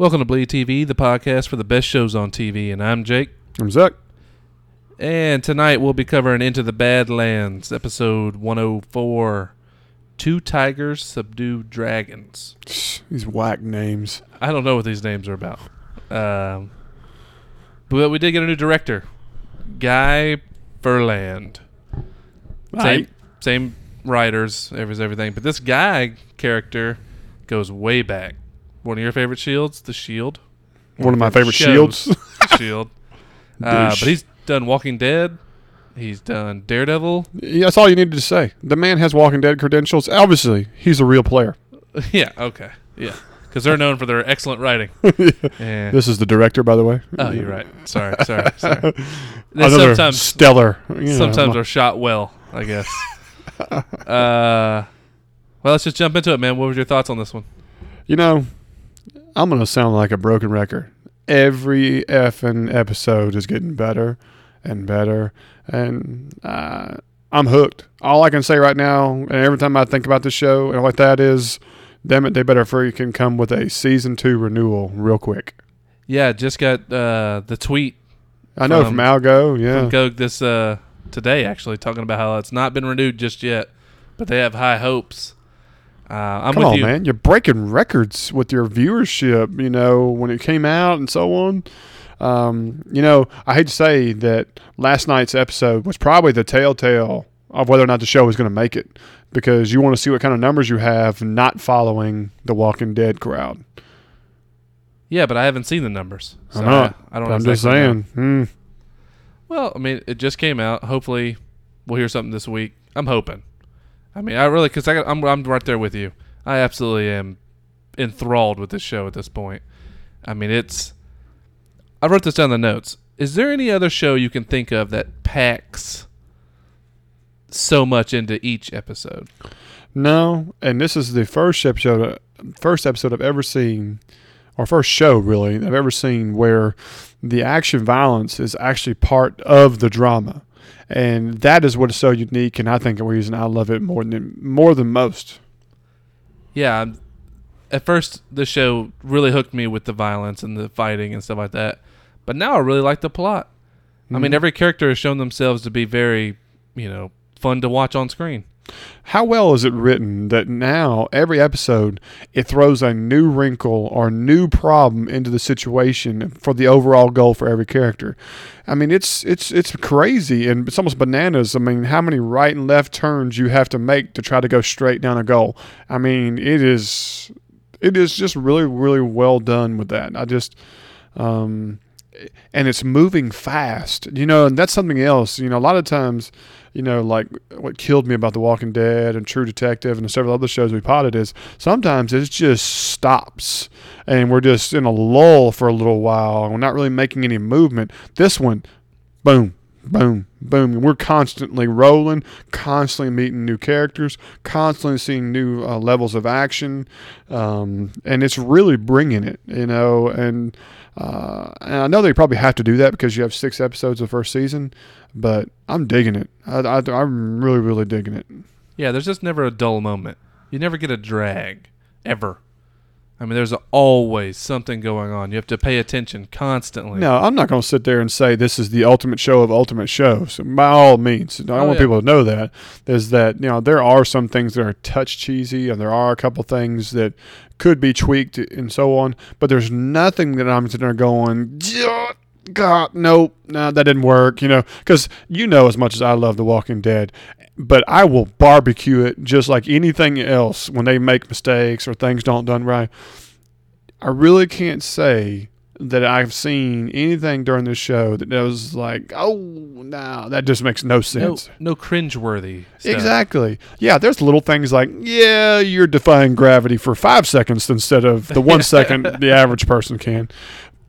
Welcome to Bleed TV, the podcast for the best shows on TV, and I'm Jake. I'm Zach. And tonight we'll be covering Into the Badlands, episode 104 Two Tigers Subdue Dragons. These whack names. I don't know what these names are about. Um, but we did get a new director, Guy Ferland. Same, Right. same writers, every- everything. But this guy character goes way back. One of your favorite shields, The Shield. One of my favorite Shows. shields. Shield. Uh, but he's done Walking Dead. He's done Daredevil. Yeah, That's all you needed to say. The man has Walking Dead credentials. Obviously, he's a real player. yeah, okay. Yeah. Because they're known for their excellent writing. And, This is the director, by the way. oh, you're right. Sorry, sorry, sorry. Another sometimes stellar. you know, sometimes are shot well, I guess. uh, well, let's just jump into it, man. What were your thoughts on this one? You know, I'm gonna sound like a broken record. Every effing episode is getting better and better, and uh, I'm hooked. All I can say right now, and every time I think about the show and like that is, damn it, they better freaking come with a season two renewal real quick. Yeah, just got uh, the tweet I know From- from, Al Gough, yeah. from Gough this uh, today, actually, talking about how it's not been renewed just yet, but they have high hopes. Uh, I'm Come with on, you. man. You're breaking records with your viewership, you know, when it came out and so on. Um, you know, I hate to say that last night's episode was probably the telltale of whether or not the show was going to make it because you want to see what kind of numbers you have not following the Walking Dead crowd. Yeah, but I haven't seen the numbers. So I know. I, I don't I'm just saying. Hmm. Well, I mean, it just came out. Hopefully, we'll hear something this week. I'm hoping. I mean, I really because I'm I'm right there with you. I absolutely am enthralled with this show at this point. I mean, it's. I wrote this down in the notes. Is there any other show you can think of that packs so much into each episode? No, and this is the first episode, first episode I've ever seen, or first show really I've ever seen where the action violence is actually part of the drama, and that is what is so unique, and I think the reason I love it more than more than most. Yeah. At first, the show really hooked me with the violence and the fighting and stuff like that. But now I really like the plot. I mean, Mhm. every character has shown themselves to be very, you know, fun to watch on screen. How well is it written that now every episode it throws a new wrinkle or new problem into the situation for the overall goal for every character? I mean, it's it's it's crazy and it's almost bananas. I mean, how many right and left turns you have to make to try to go straight down a goal? I mean, it is it is just really really well done with that. I just um and it's moving fast. You know, and that's something else. You know, a lot of times, you know, like what killed me about The Walking Dead and True Detective and several other shows we potted is sometimes it just stops and we're just in a lull for a little while and we're not really making any movement. This one, boom, boom, boom. We're constantly rolling, constantly meeting new characters, constantly seeing new uh, levels of action. Um, and it's really bringing it, you know. And, uh, and I know they probably have to do that because you have six episodes of the first season, but I'm digging it. I, I, I'm really, really digging it. Yeah, there's just never a dull moment. You never get a drag, ever. I mean, there's always something going on. You have to pay attention constantly. No, I'm not going to sit there and say this is the ultimate show of ultimate shows. By all means, I Oh, want yeah. people to know that is that you know there are some things that are touch cheesy, and there are a couple things that could be tweaked and so on. But there's nothing that I'm sitting there going, "Yeah, God, nope, no, that didn't work. You know, because you know as much as I love The Walking Dead, but I will barbecue it just like anything else when they make mistakes or things don't done right. I really can't say that I've seen anything during this show that was like, oh, no, that just makes no no, sense. no cringeworthy. Stuff. Exactly. Yeah, there's little things like, yeah, you're defying gravity for five seconds instead of the one second the average person can.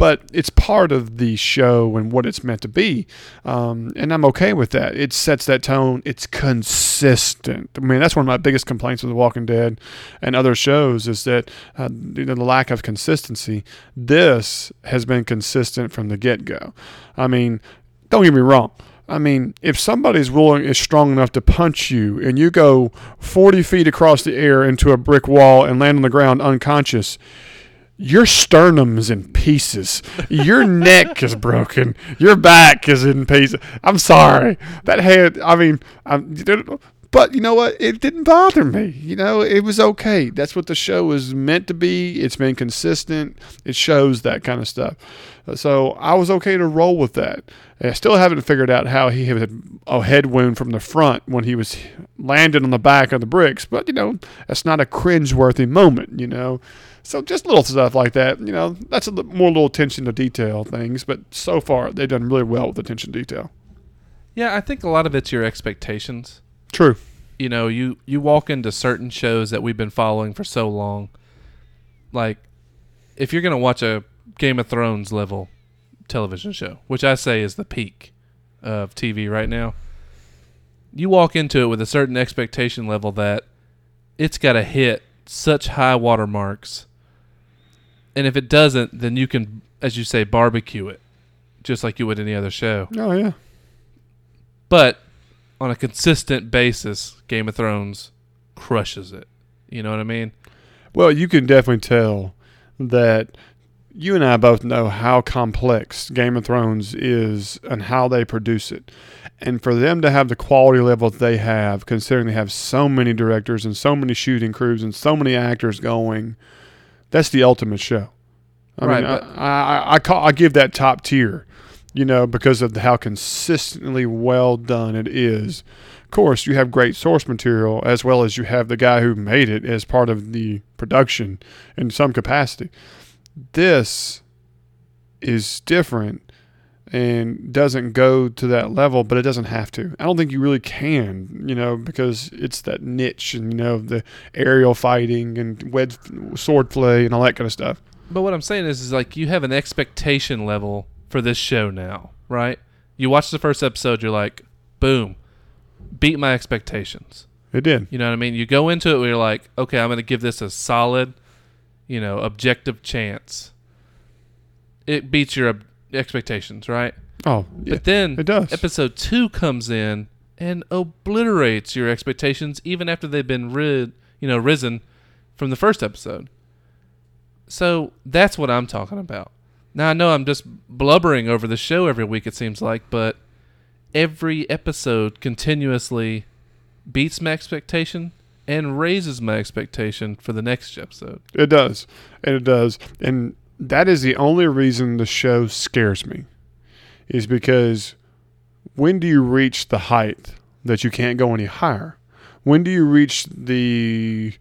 But it's part of the show and what it's meant to be. Um, and I'm okay with that. It sets that tone. It's consistent. I mean, that's one of my biggest complaints with The Walking Dead and other shows is that uh, you know, the lack of consistency. This has been consistent from the get go. I mean, don't get me wrong. I mean, if somebody's willing is strong enough to punch you and you go 40 feet across the air into a brick wall and land on the ground unconscious, your sternum's in pieces. Your neck is broken. Your back is in pieces. I'm sorry. That head, I mean, I'm, but you know what? It didn't bother me. You know, it was okay. That's what the show is meant to be. It's been consistent. It shows that kind of stuff. Uh, so I was okay to roll with that. I still haven't figured out how he had a head wound from the front when he was landed on the back of the bricks. But you know, that's not a cringe-worthy moment. You know, so just little stuff like that. You know, that's a more little attention to detail things. But so far, they've done really well with attention to detail. Yeah, I think a lot of it's your expectations. True. You know, you you walk into certain shows that we've been following for so long. Like, if you're gonna watch a Game of Thrones level television show, which I say is the peak of TV right now, you walk into it with a certain expectation level that it's got to hit such high watermarks. And if it doesn't, then you can, as you say, barbecue it, just like you would any other show. Oh yeah. But on a consistent basis, Game of Thrones crushes it. You know what I mean? Well, you can definitely tell that you and I both know how complex Game of Thrones is and how they produce it. And for them to have the quality level they have, considering they have so many directors and so many shooting crews and so many actors going, that's the ultimate show. I Right, mean, I, I, I, call, I give that top tier, you know, because of how consistently well done it is. Of course, you have great source material as well as you have the guy who made it as part of the production in some capacity this is different and doesn't go to that level, but it doesn't have to. I don't think you really can, you know, because it's that niche and, you know, the aerial fighting and wed sword play and all that kind of stuff. But what I'm saying is, is like you have an expectation level for this show now, right? You watch the first episode, you're like, boom, beat my expectations. It did. You know what I mean? You go into it where you're like, okay, I'm going to give this a solid, you know, objective chance. It beats your expectations, right? Oh, yeah. But then it does. episode two comes in and obliterates your expectations even after they've been rid, you know, risen from the first episode. So that's what I'm talking about. Now I know I'm just blubbering over the show every week it seems like, but every episode continuously beats my expectation and raises my expectation for the next episode. It does. And it does. And that is the only reason the show scares me. Is because when do you reach the height that you can't go any higher? When do you reach the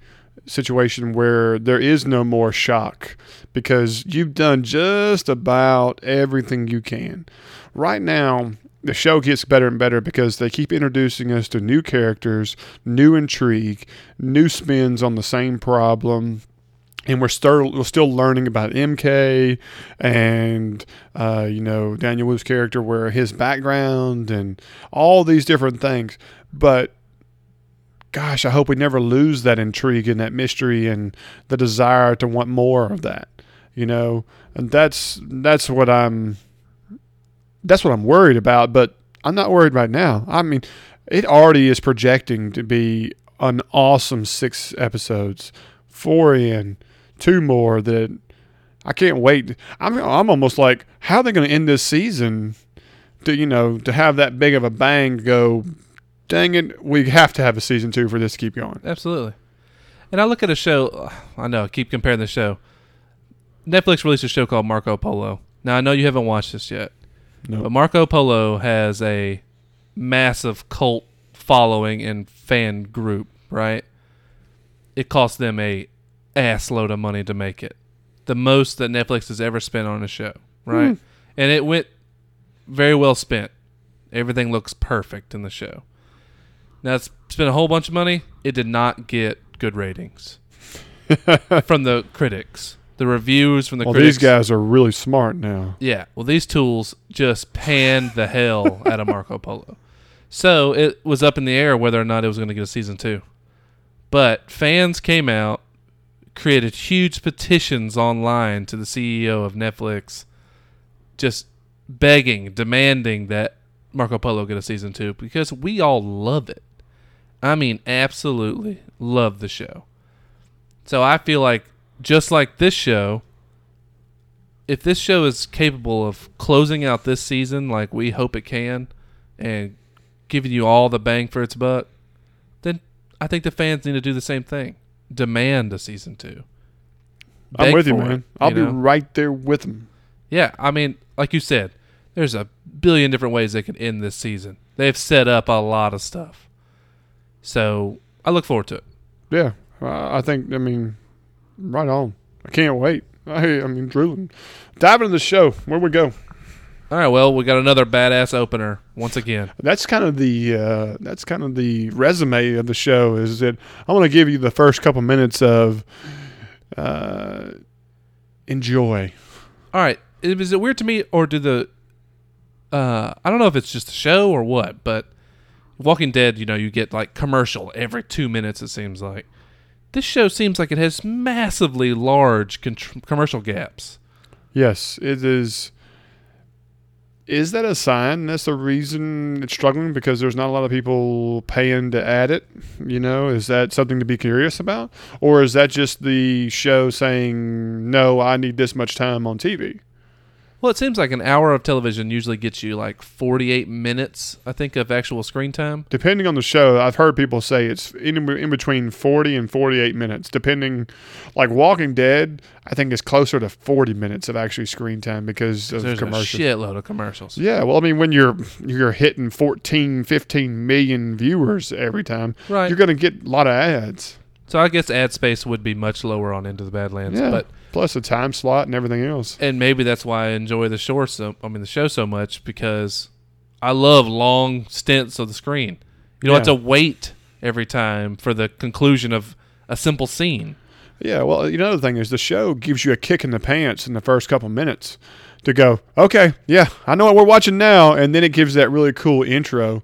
situation where there is no more shock because you've done just about everything you can? Right now, the show gets better and better because they keep introducing us to new characters, new intrigue, new spins on the same problem and we're still we're still learning about MK and uh, you know Daniel Wu's character, where his background and all these different things. But gosh, I hope we never lose that intrigue and that mystery and the desire to want more of that. You know, and that's that's what I'm that's what I'm worried about. But I'm not worried right now. I mean, it already is projecting to be an awesome six episodes, four in two more that I can't wait. I'm I'm almost like, how are they going to end this season? To you know, to have that big of a bang, go, dang it, we have to have a season two for this to keep going. Absolutely. And I look at a show. I know I keep comparing the show. Netflix released a show called Marco Polo. Now I know you haven't watched this yet, No, but Marco Polo has a massive cult following and fan group. Right? It cost them a ass load of money to make it, the most that Netflix has ever spent on a show. Right? Hmm. And it went very well spent. Everything looks perfect in the show. Now it's spent a whole bunch of money. It did not get good ratings from the critics. The reviews from the well, critics. these guys are really smart now. Yeah. Well, these tools just panned the hell out of Marco Polo. So it was up in the air whether or not it was going to get a season two. But fans came out, created huge petitions online to the CEO of Netflix, just begging, demanding that Marco Polo get a season two because we all love it. I mean, absolutely love the show. So I feel like just like this show, if this show is capable of closing out this season like we hope it can, and giving you all the bang for its buck, then I think the fans need to do the same thing. Demand a season two. I'm with you, man. it, I'll you be right there with them. Yeah, I mean, like you said, there's a billion different ways they can end this season. They've set up a lot of stuff. So I look forward to it. Yeah, I think. I mean, right on. I can't wait. I, I mean, drooling. Diving into the show. Where we go? All right, well, we got another badass opener once again. That's kind of the uh, that's kind of the resume of the show. Is that I want to give you the first couple minutes of uh, enjoy. All right, is it weird to me, or do the uh, I don't know if it's just the show or what, but Walking Dead, you know, you get like commercial every two minutes. It seems like this show seems like it has massively large con- commercial gaps. Yes, it is. Is that a sign? That's the reason it's struggling because there's not a lot of people paying to add it. You know, is that something to be curious about, or is that just the show saying no? I need this much time on TV. Well, it seems like an hour of television usually gets you like 48 minutes, I think, of actual screen time. Depending on the show, I've heard people say it's in, in between 40 and 48 minutes. Depending, like Walking Dead, I think is closer to 40 minutes of actually screen time because of There's commercials. a shitload of commercials. Yeah, well, I mean, when you're you're hitting 14, 15 million viewers every time, Right. you're going to get a lot of ads. So I guess ad space would be much lower on Into the Badlands, Yeah, but plus the time slot and everything else. and maybe that's why I enjoy the show so I mean the show so much because I love long stints of the screen. You don't have to wait every time for the conclusion of a simple scene. Yeah, well, you know, the thing is, the show gives you a kick in the pants in the first couple minutes to go, okay, yeah, I know what we're watching now, and then it gives that really cool intro,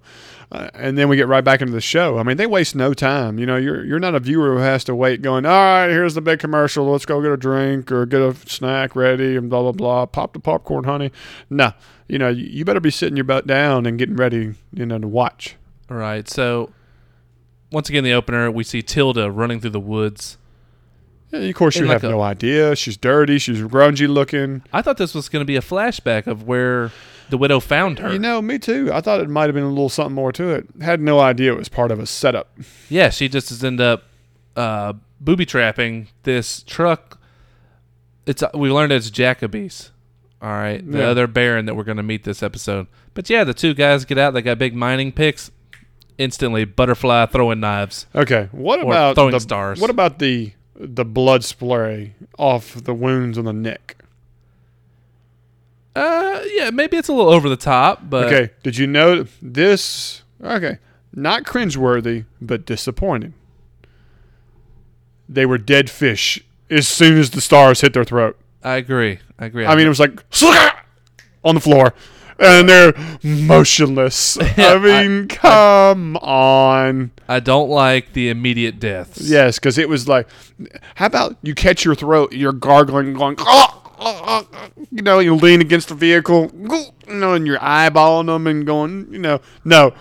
uh, and then we get right back into the show. I mean, they waste no time. You know, you're you're not a viewer who has to wait, going, all right, here's the big commercial, let's go get a drink or get a snack ready, and blah blah blah. Pop the popcorn, honey. No, you know, you, better be sitting your butt down and getting ready, you know, to watch. All right. So once again the opener we see Tilda running through the woods. Yeah, of course, you like have a- no idea. She's dirty. She's grungy looking. I thought this was going to be a flashback of where the widow found her. You know, me too. I thought it might have been a little something more to it. Had no idea it was part of a setup. Yeah, she just has ended up uh, booby trapping this truck. It's uh, we learned it's Jacobee's. All right, the Yeah. other Baron that we're going to meet this episode. But yeah, the two guys get out. They got big mining picks. Instantly, butterfly throwing knives. Okay, what about throwing the stars. What about the the blood spray off the wounds on the neck? Uh, yeah, maybe it's a little over the top, but okay, did you know this? Okay, not cringeworthy, but disappointing. They were dead fish as soon as the stars hit their throat. I agree. I agree. I mean, it was like on the floor, and they're motionless. I mean, come on. I don't like the immediate deaths. Yes, because it was like, how about you catch your throat, you're gargling, going, "Ah, ah, ah, ah," you know, you lean against the vehicle, you know, and you're eyeballing them and going, you know, no,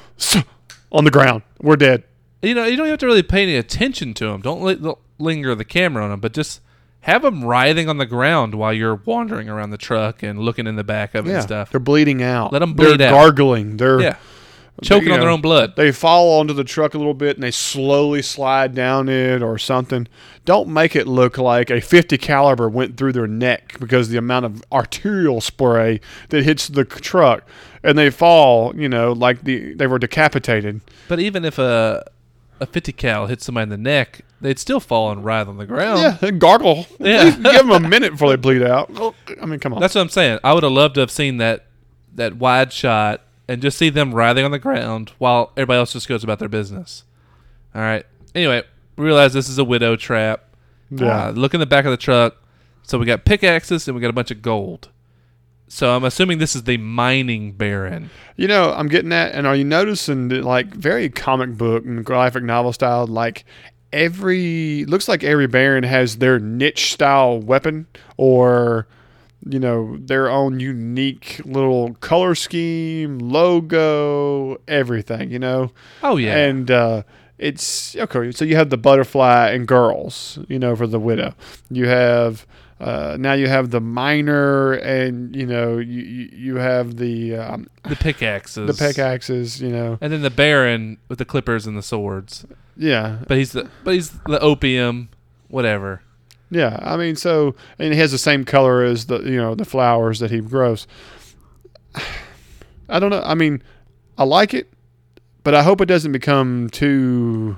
on the ground, we're dead. you know, you don't have to really pay any attention to them. Don't li- don't linger the camera on them, but just have them writhing on the ground while you're wandering around the truck and looking in the back of it Yeah, and stuff. they're bleeding out. Let 'em They're bleed out. gargling. They're Yeah, choking you on their own blood. They fall onto the truck a little bit and they slowly slide down it or something. Don't make it look like a 50 caliber went through their neck because the amount of arterial spray that hits the truck and they fall, you know, like the they were decapitated. But even if a a 50 cal hits somebody in the neck, they'd still fall and writhe on the ground. yeah, they gargle. Yeah. Give them a minute before they bleed out. Oh, I mean, come on. That's what I'm saying. I would have loved to have seen that that wide shot and just see them writhing on the ground while everybody else just goes about their business. All right. Anyway, realize this is a widow trap. Yeah. Uh, look in the back of the truck. So we got pickaxes and we got a bunch of gold. So I'm assuming this is the mining baron. You know, I'm getting that. And are you noticing that, like, very comic book and graphic novel style, like, every, looks like every Baron has their niche style weapon or, you know, their own unique little color scheme, logo, everything, you know? Oh yeah. And, uh, it's okay. So you have the butterfly and girls, you know, for the widow. You have uh, now you have the miner, and you know you you, you have the um, The pickaxes. the pickaxes. You know, And then the Baron with the clippers and the swords. yeah, But he's the but he's the opium, whatever. Yeah. I mean, so and he has the same color as the you know the flowers that he grows. I don't know. I mean, I like it, but I hope it doesn't become too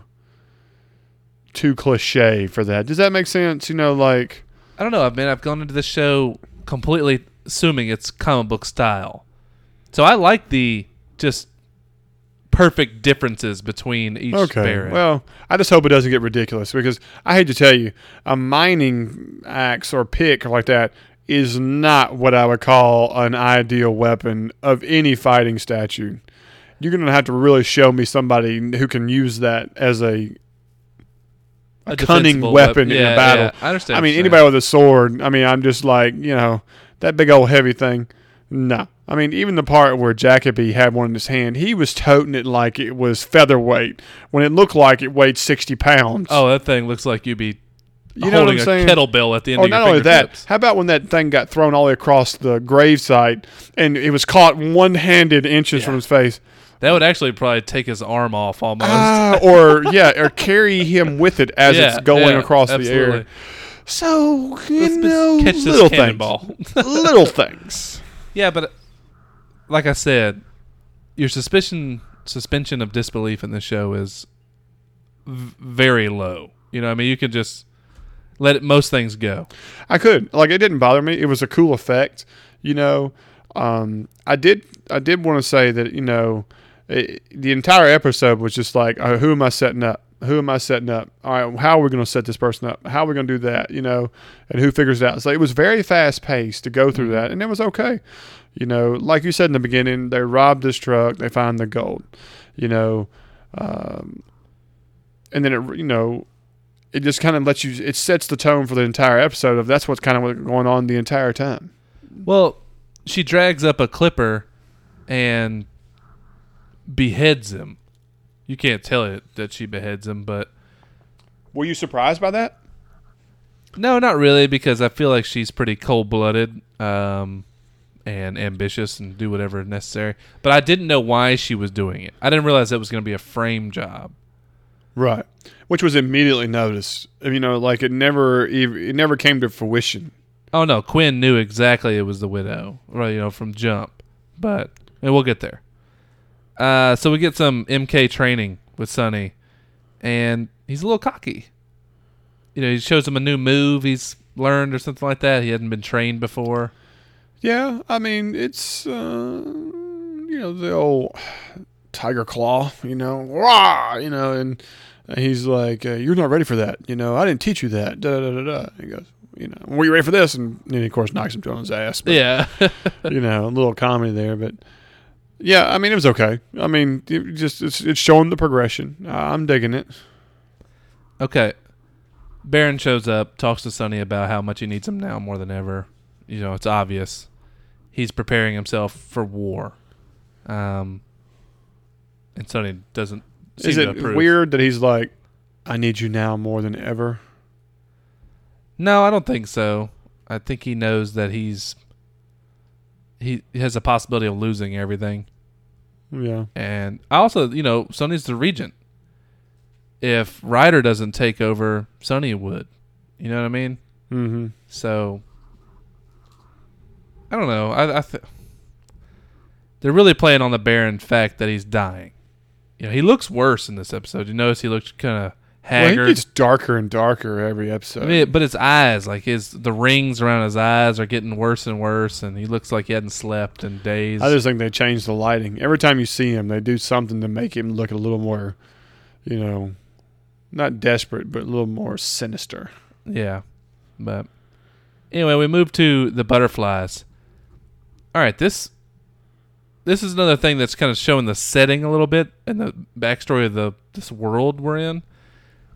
too cliche for that. Does that make sense? You know, like. I don't know. I mean, I've gone into this show completely assuming it's comic book style. So I like the just perfect differences between each Okay. Well, I just hope it doesn't get ridiculous because I hate to tell you, a mining axe or pick like that is not what I would call an ideal weapon of any fighting statue. You're going to have to really show me somebody who can use that as a A cunning defensible weapon wep- in a battle. yeah. I understand. I mean, anybody with a sword, I mean, I'm just like, you know, that big old heavy thing. No. I mean, even the part where Jacobee had one in his hand, he was toting it like it was featherweight when it looked like it weighed 60 pounds. Oh, that thing looks like you'd be you know what I'm saying? kettlebell at the end Or of your not only that, how about when that thing got thrown all the way across the gravesite and it was caught one handed inches from his face? That would actually probably take his arm off almost. Ah, or, yeah, or carry him with it as Yeah, it's going yeah, across the air. So, you Let's know, little things. little things. Yeah, but like I said, your suspicion suspension of disbelief in the show is v- very low. You know, I mean, you can just let it, most things go. I could like it didn't bother me. It was a cool effect, you know. Um, I did I did want to say that you know it, the entire episode was just like uh, who am I setting up? Who am I setting up? All right, how are we going to set this person up? How are we going to do that? You know, and who figures it out? So it was very fast paced to go through that, and it was okay. You know, like you said in the beginning, they robbed this truck, they find the gold. You know, um, and then it you know it just kind of lets you it sets the tone for the entire episode of that's what's kind of what's going on the entire time Well, she drags up a clipper and beheads him. You can't tell it that she beheads him, but were you surprised by that no, not really, because I feel like she's pretty cold blooded um, and ambitious and do whatever necessary. But I didn't know why she was doing it. I didn't realize it was going to be a frame job. right which was immediately noticed you know like it never it never came to fruition Oh no, Quinn knew exactly it was the widow, right? You know, from jump. But and we'll get there. Uh, so we get some MK training with Sonny, and he's a little cocky. You know, he shows him a new move he's learned or something like that. He hadn't been trained before. yeah i mean it's uh you know the old tiger claw you know Rah! you know and he's like uh, you're not ready for that you know i didn't teach you that da da da da da he goes you know were you ready for this and then he of course knocks him on his ass but, Yeah, you know, a little comedy there, but yeah, I mean, it was okay. I mean, it just it's, it's showing the progression. Uh, I'm digging it. Okay. Baron shows up, talks to Sonny about how much he needs him now more than ever. You know, it's obvious. He's preparing himself for war. Um, and Sonny doesn't seem Is it weird that he's like, "I need you now more than ever"? No, I don't think so. I think he knows that he's he has a possibility of losing everything. Yeah, And I also, you know, Sonny's the regent. If Ryder doesn't take over, Sonny would. You know what I mean? mm-hmm. So I don't know. I, I th- they're really playing on the barren fact that he's dying. You know, he looks worse in this episode. You notice he looks kind of Well, he haggard. gets darker and darker every episode. I mean, but his eyes, like his the rings around his eyes, are getting worse and worse, and he looks like he hadn't slept in days. I just think they changed the lighting. Every time you see him, they do something to make him look a little more, you know, not desperate, but a little more sinister. Yeah. But anyway, we move to the butterflies. All right, this this is another thing that's kind of showing the setting a little bit and the backstory of the this world we're in.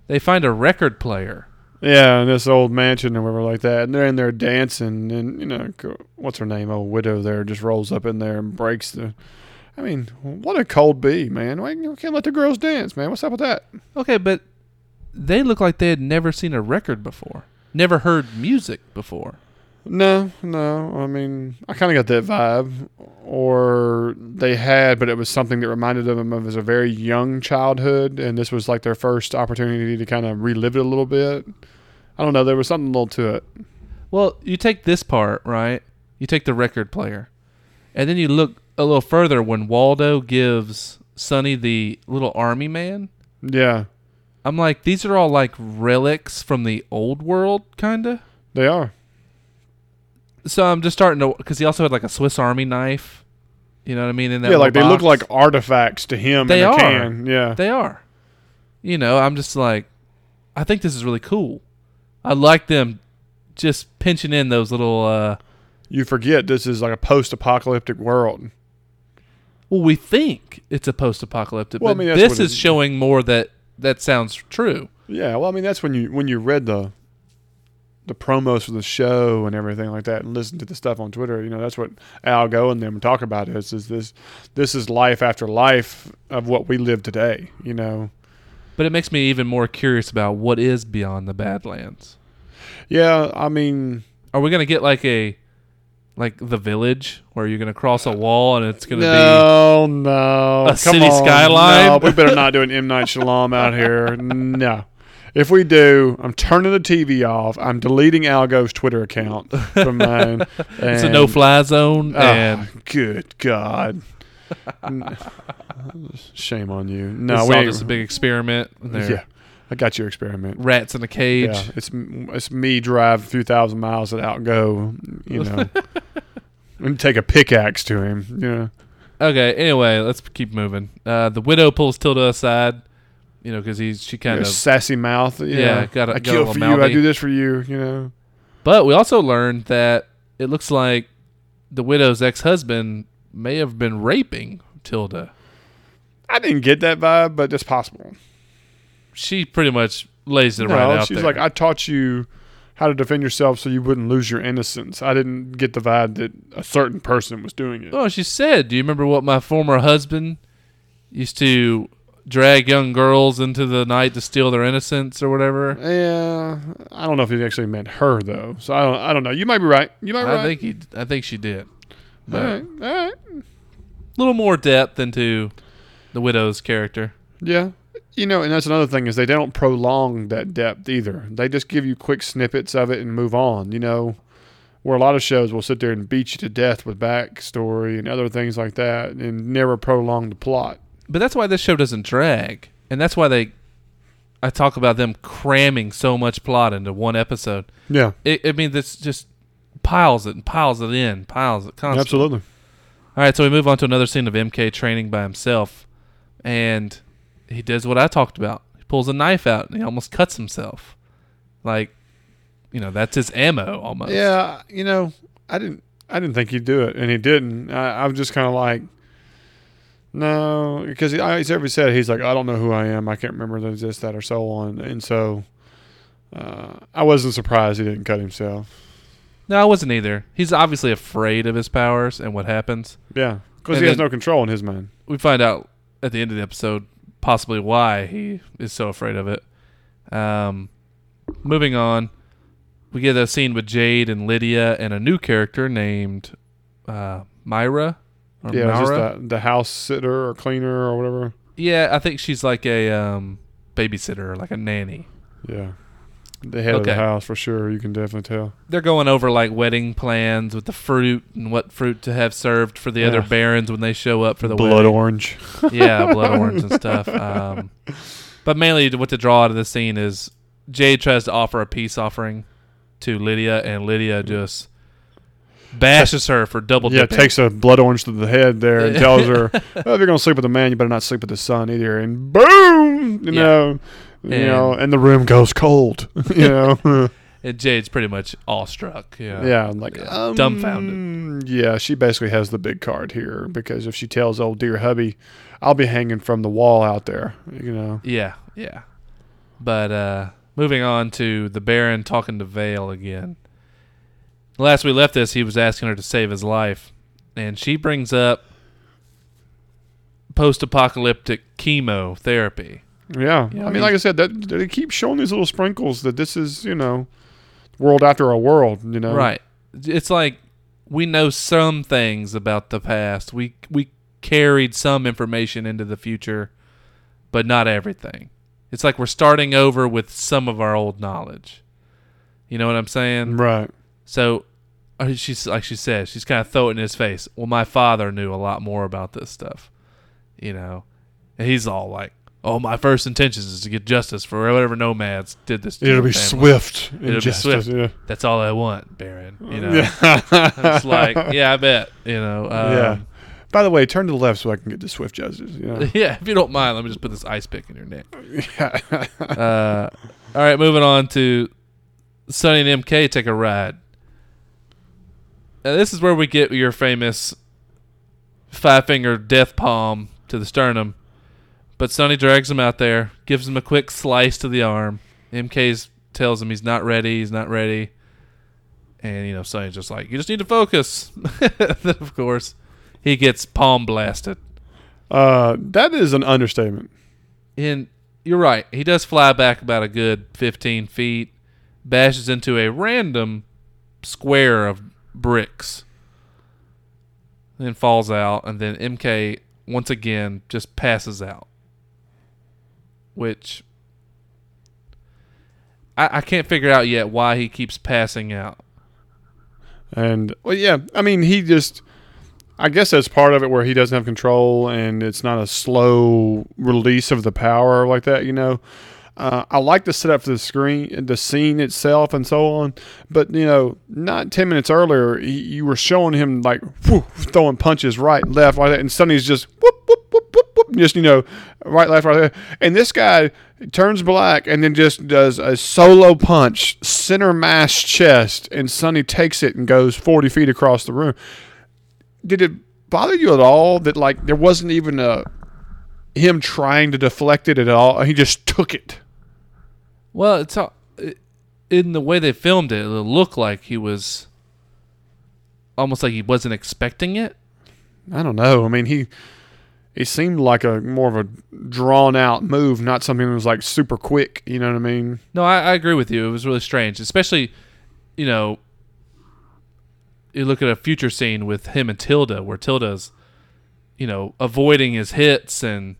They find a record player. Yeah, in this old mansion or whatever like that, and they're in there dancing, and you know, what's her name? Old widow there just rolls up in there and breaks the. I mean, what a cold bee, man! Why you can't let the girls dance, man? What's up with that? Okay, but they look like they had never seen a record before. never heard music before. No, no. I mean, I kind of got that vibe, or they had, but it was something that reminded them of as a very young childhood, and this was like their first opportunity to kind of relive it a little bit. I don't know. There was something a little to it. Well, you take this part, right? You take the record player, and then you look a little further when Waldo gives Sonny the little army man. Yeah, I'm like, these are all like relics from the old world, kinda. they are. So I'm just starting to, because he also had like a Swiss Army knife. You know what I mean? In that yeah, like they little look like artifacts to him. They are. can. Yeah, They are. You know, I'm just like, I think this is really cool. I like them just pinching in those little. uh you forget this is like a post-apocalyptic world. Well, we think it's a post-apocalyptic, Well, I mean, this what it is is. showing more that that sounds true. Yeah, well, I mean that's when you when you read the the promos for the show and everything like that, and listen to the stuff on Twitter. You know, that's what Al Gough and them talk about. Is is this this is life after life of what we live today? You know. But it makes me even more curious about what is beyond the Badlands. Yeah, I mean, Are we gonna get like a like the village where you're gonna cross a wall and it's gonna be no, no, a Come city on. skyline? No, we better not do an M Night Shyamalan here. No. If we do, I'm turning the TV off. I'm deleting Al Gough's Twitter account from mine. it's a no-fly zone Oh, and good God. Shame on you. No, it's we all just a big experiment. Yeah, I got your experiment. rats in a cage. Yeah, it's it's me drive a few thousand miles and out go, you know, and take a pickaxe to him. You know, Okay. Anyway, let's keep moving. Uh, the widow pulls Tilda aside, you know, because he's she kind Your of. sassy mouth. Yeah, Yeah, got a- I got kill for you. I mouthy. do this for you. You know. But we also learned that it looks like the widow's ex-husband may have been raping Tilda. I didn't get that vibe, but it's possible. She pretty much lays it No, right out she's there. like, I taught you how to defend yourself so you wouldn't lose your innocence. I didn't get the vibe that a certain person was doing it. oh, she said, "Do you remember what my former husband used to drag young girls into the night to steal their innocence or whatever?" Yeah, I don't know if he actually meant her though. So I don't. I don't know. You might be right. You might be I right. think he, I think she did. all But right. All right. a little more depth into the widow's character. Yeah. You know, and that's another thing is they don't prolong that depth either. They just give you quick snippets of it and move on. You know, where a lot of shows will sit there and beat you to death with backstory and other things like that, and never prolong the plot. But that's why this show doesn't drag, and that's why they. I talk about them cramming so much plot into one episode. Yeah, It, I mean, this just piles it and piles it in, piles it constantly. absolutely. All right, so we move on to another scene of MK training by himself, and he does what I talked about. He pulls a knife out and he almost cuts himself, like, you know, that's his ammo almost. Yeah, you know, I didn't. I didn't think he'd do it, and he didn't. I, I was just kind of like, no, because he, he's ever said he's like, I don't know who I am. I can't remember this, this, that, or so on, and so uh, I wasn't surprised he didn't cut himself. No, I wasn't either. He's obviously afraid of his powers and what happens. Yeah, because he has no control in his mind. We find out at the end of the episode possibly why he is so afraid of it. Um, moving on, we get a scene with Jade and Lydia and a new character named uh, Myra. Or yeah, just the, the house sitter or cleaner or whatever. Yeah, I think she's like a um, babysitter, like a nanny. Yeah, the head of the house for sure. You can definitely tell. They're going over like wedding plans with the fruit and what fruit to have served for the other barons when they show up for the Blood wedding. orange. yeah, blood orange and stuff. Um, but mainly, what to draw out of the scene is Jade tries to offer a peace offering to Lydia, and Lydia just bashes her for double Yeah, dipping. takes a blood orange to the head there and tells her, oh, if you're gonna sleep with a man, you better not sleep with the son either. And boom, you Yeah. know, you know, and the room goes cold. You know, and Jade's pretty much awestruck. Yeah, yeah, I'm like Yeah. um, Dumbfounded. Yeah, she basically has the big card here because if she tells old dear hubby, I'll be hanging from the wall out there. You know, yeah, yeah. But uh, moving on to the Baron talking to Vale again. Last we left this, he was asking her to save his life, and she brings up post-apocalyptic chemotherapy. yeah. Yeah, I I mean, like I said, that they keep showing these little sprinkles that this is, you know, world after a world. You know, Right. It's like we know some things about the past. We we carried some information into the future, but not everything. It's like we're starting over with some of our old knowledge. You know what I'm saying? Right. So she's like she says, she's kind of throwing it in his face. Well, my father knew a lot more about this stuff. You know, and he's all like, "Oh, my first intentions is to get justice for whatever nomads did this." To It'll be family. swift. It'll be injustice, swift. Yeah. That's all I want, Baron. You know, Yeah. it's like, yeah, I bet. You know, um, yeah. By the way, turn to the left so I can get to swift justice. You know? yeah. If you don't mind, let me just put this ice pick in your neck. yeah. Uh, all right, moving on to Sonny and MK take a ride. Now, this is where we get your famous five finger death palm to the sternum. But Sonny drags him out there, gives him a quick slice to the arm. MK tells him he's not ready, he's not ready. And, you know, Sonny's just like, you just need to focus. then, of course, he gets palm blasted. Uh, that is an understatement. And you're right. He does fly back about a good 15 feet, bashes into a random square of bricks, then falls out, and then MK once again just passes out. Which I, I can't figure out yet why he keeps passing out. And well, yeah, I mean, he just. I guess that's part of it where he doesn't have control, and it's not a slow release of the power like that. You know, uh, I like the setup for the screen, the scene itself, and so on. But you know, not ten minutes earlier, he, you were showing him like whew, throwing punches right, left, like that, and suddenly he's just whoop, whoop, whoop, whoop, whoop, just you know, right, left, right there. And this guy turns black and then just does a solo punch, center mass chest, and Sonny takes it and goes forty feet across the room did it bother you at all that like there wasn't even a him trying to deflect it at all? He just took it. Well, it's all, in the way they filmed it, it looked like he was almost like he wasn't expecting it. I don't know. I mean, he it seemed like a more of a drawn out move, not something that was like super quick. You know what I mean? No, I, I agree with you. It was really strange, especially, you know, you look at a future scene with him and Tilda, where Tilda's, you know, avoiding his hits and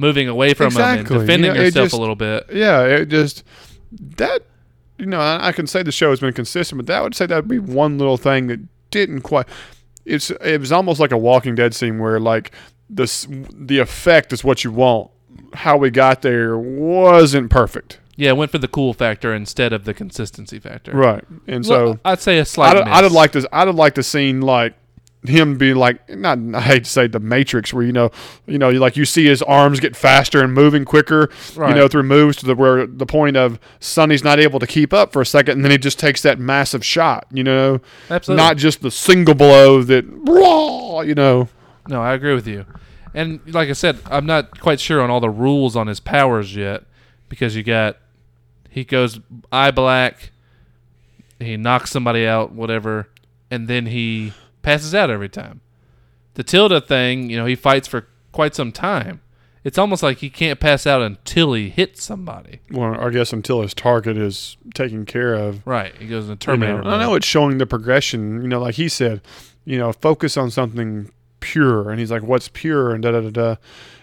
moving away from Exactly. him and defending You know, it herself just- a little bit. Yeah, it just that you know I, I can say the show has been consistent, but that would say that would be one little thing that didn't quite. It's it was almost like a Walking Dead scene where like the the effect is what you want. How we got there wasn't perfect, Yeah, went for the cool factor instead of the consistency factor. right? And Well, so I'd say a slight. I'd. I'd have liked to I'd have liked to seen like him be like not I hate to say the Matrix where you know you know like you see his arms get faster and moving quicker you know through moves to the where the point of Sonny's not able to keep up for a second and then he just takes that massive shot you know Absolutely. not just the single blow that raw, you know No, I agree with you. And like I said, I'm not quite sure on all the rules on his powers yet because you got he goes eye black, he knocks somebody out, whatever, and then he passes out every time. The Tilda thing, you know, he fights for quite some time. It's almost like he can't pass out until he hits somebody. well I guess until his target is taken care of Right. He goes in You Terminator. know, I know it's showing the progression. You know, like he said, you know, focus on something pure, and he's like, "What's pure?" and da da da da.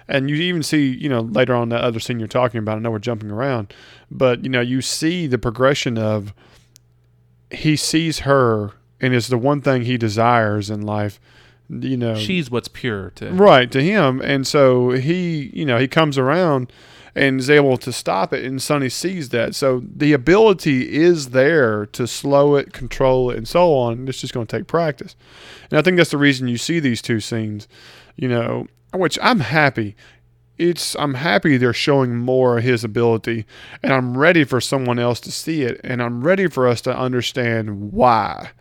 And you even see, you know, later on that other scene you're talking about. I know we're jumping around, but you know, you see the progression of he sees her, and it's the one thing he desires in life. You know, She's what's pure to him. right to him, and so he, you know, he comes around and is able to stop it, and Sonny sees that. So the ability is there to slow it, control it, and so on. It's just going to take practice, and I think that's the reason you see these two scenes, you know, which I'm happy. It's I'm happy they're showing more of his ability, and I'm ready for someone else to see it, and I'm ready for us to understand why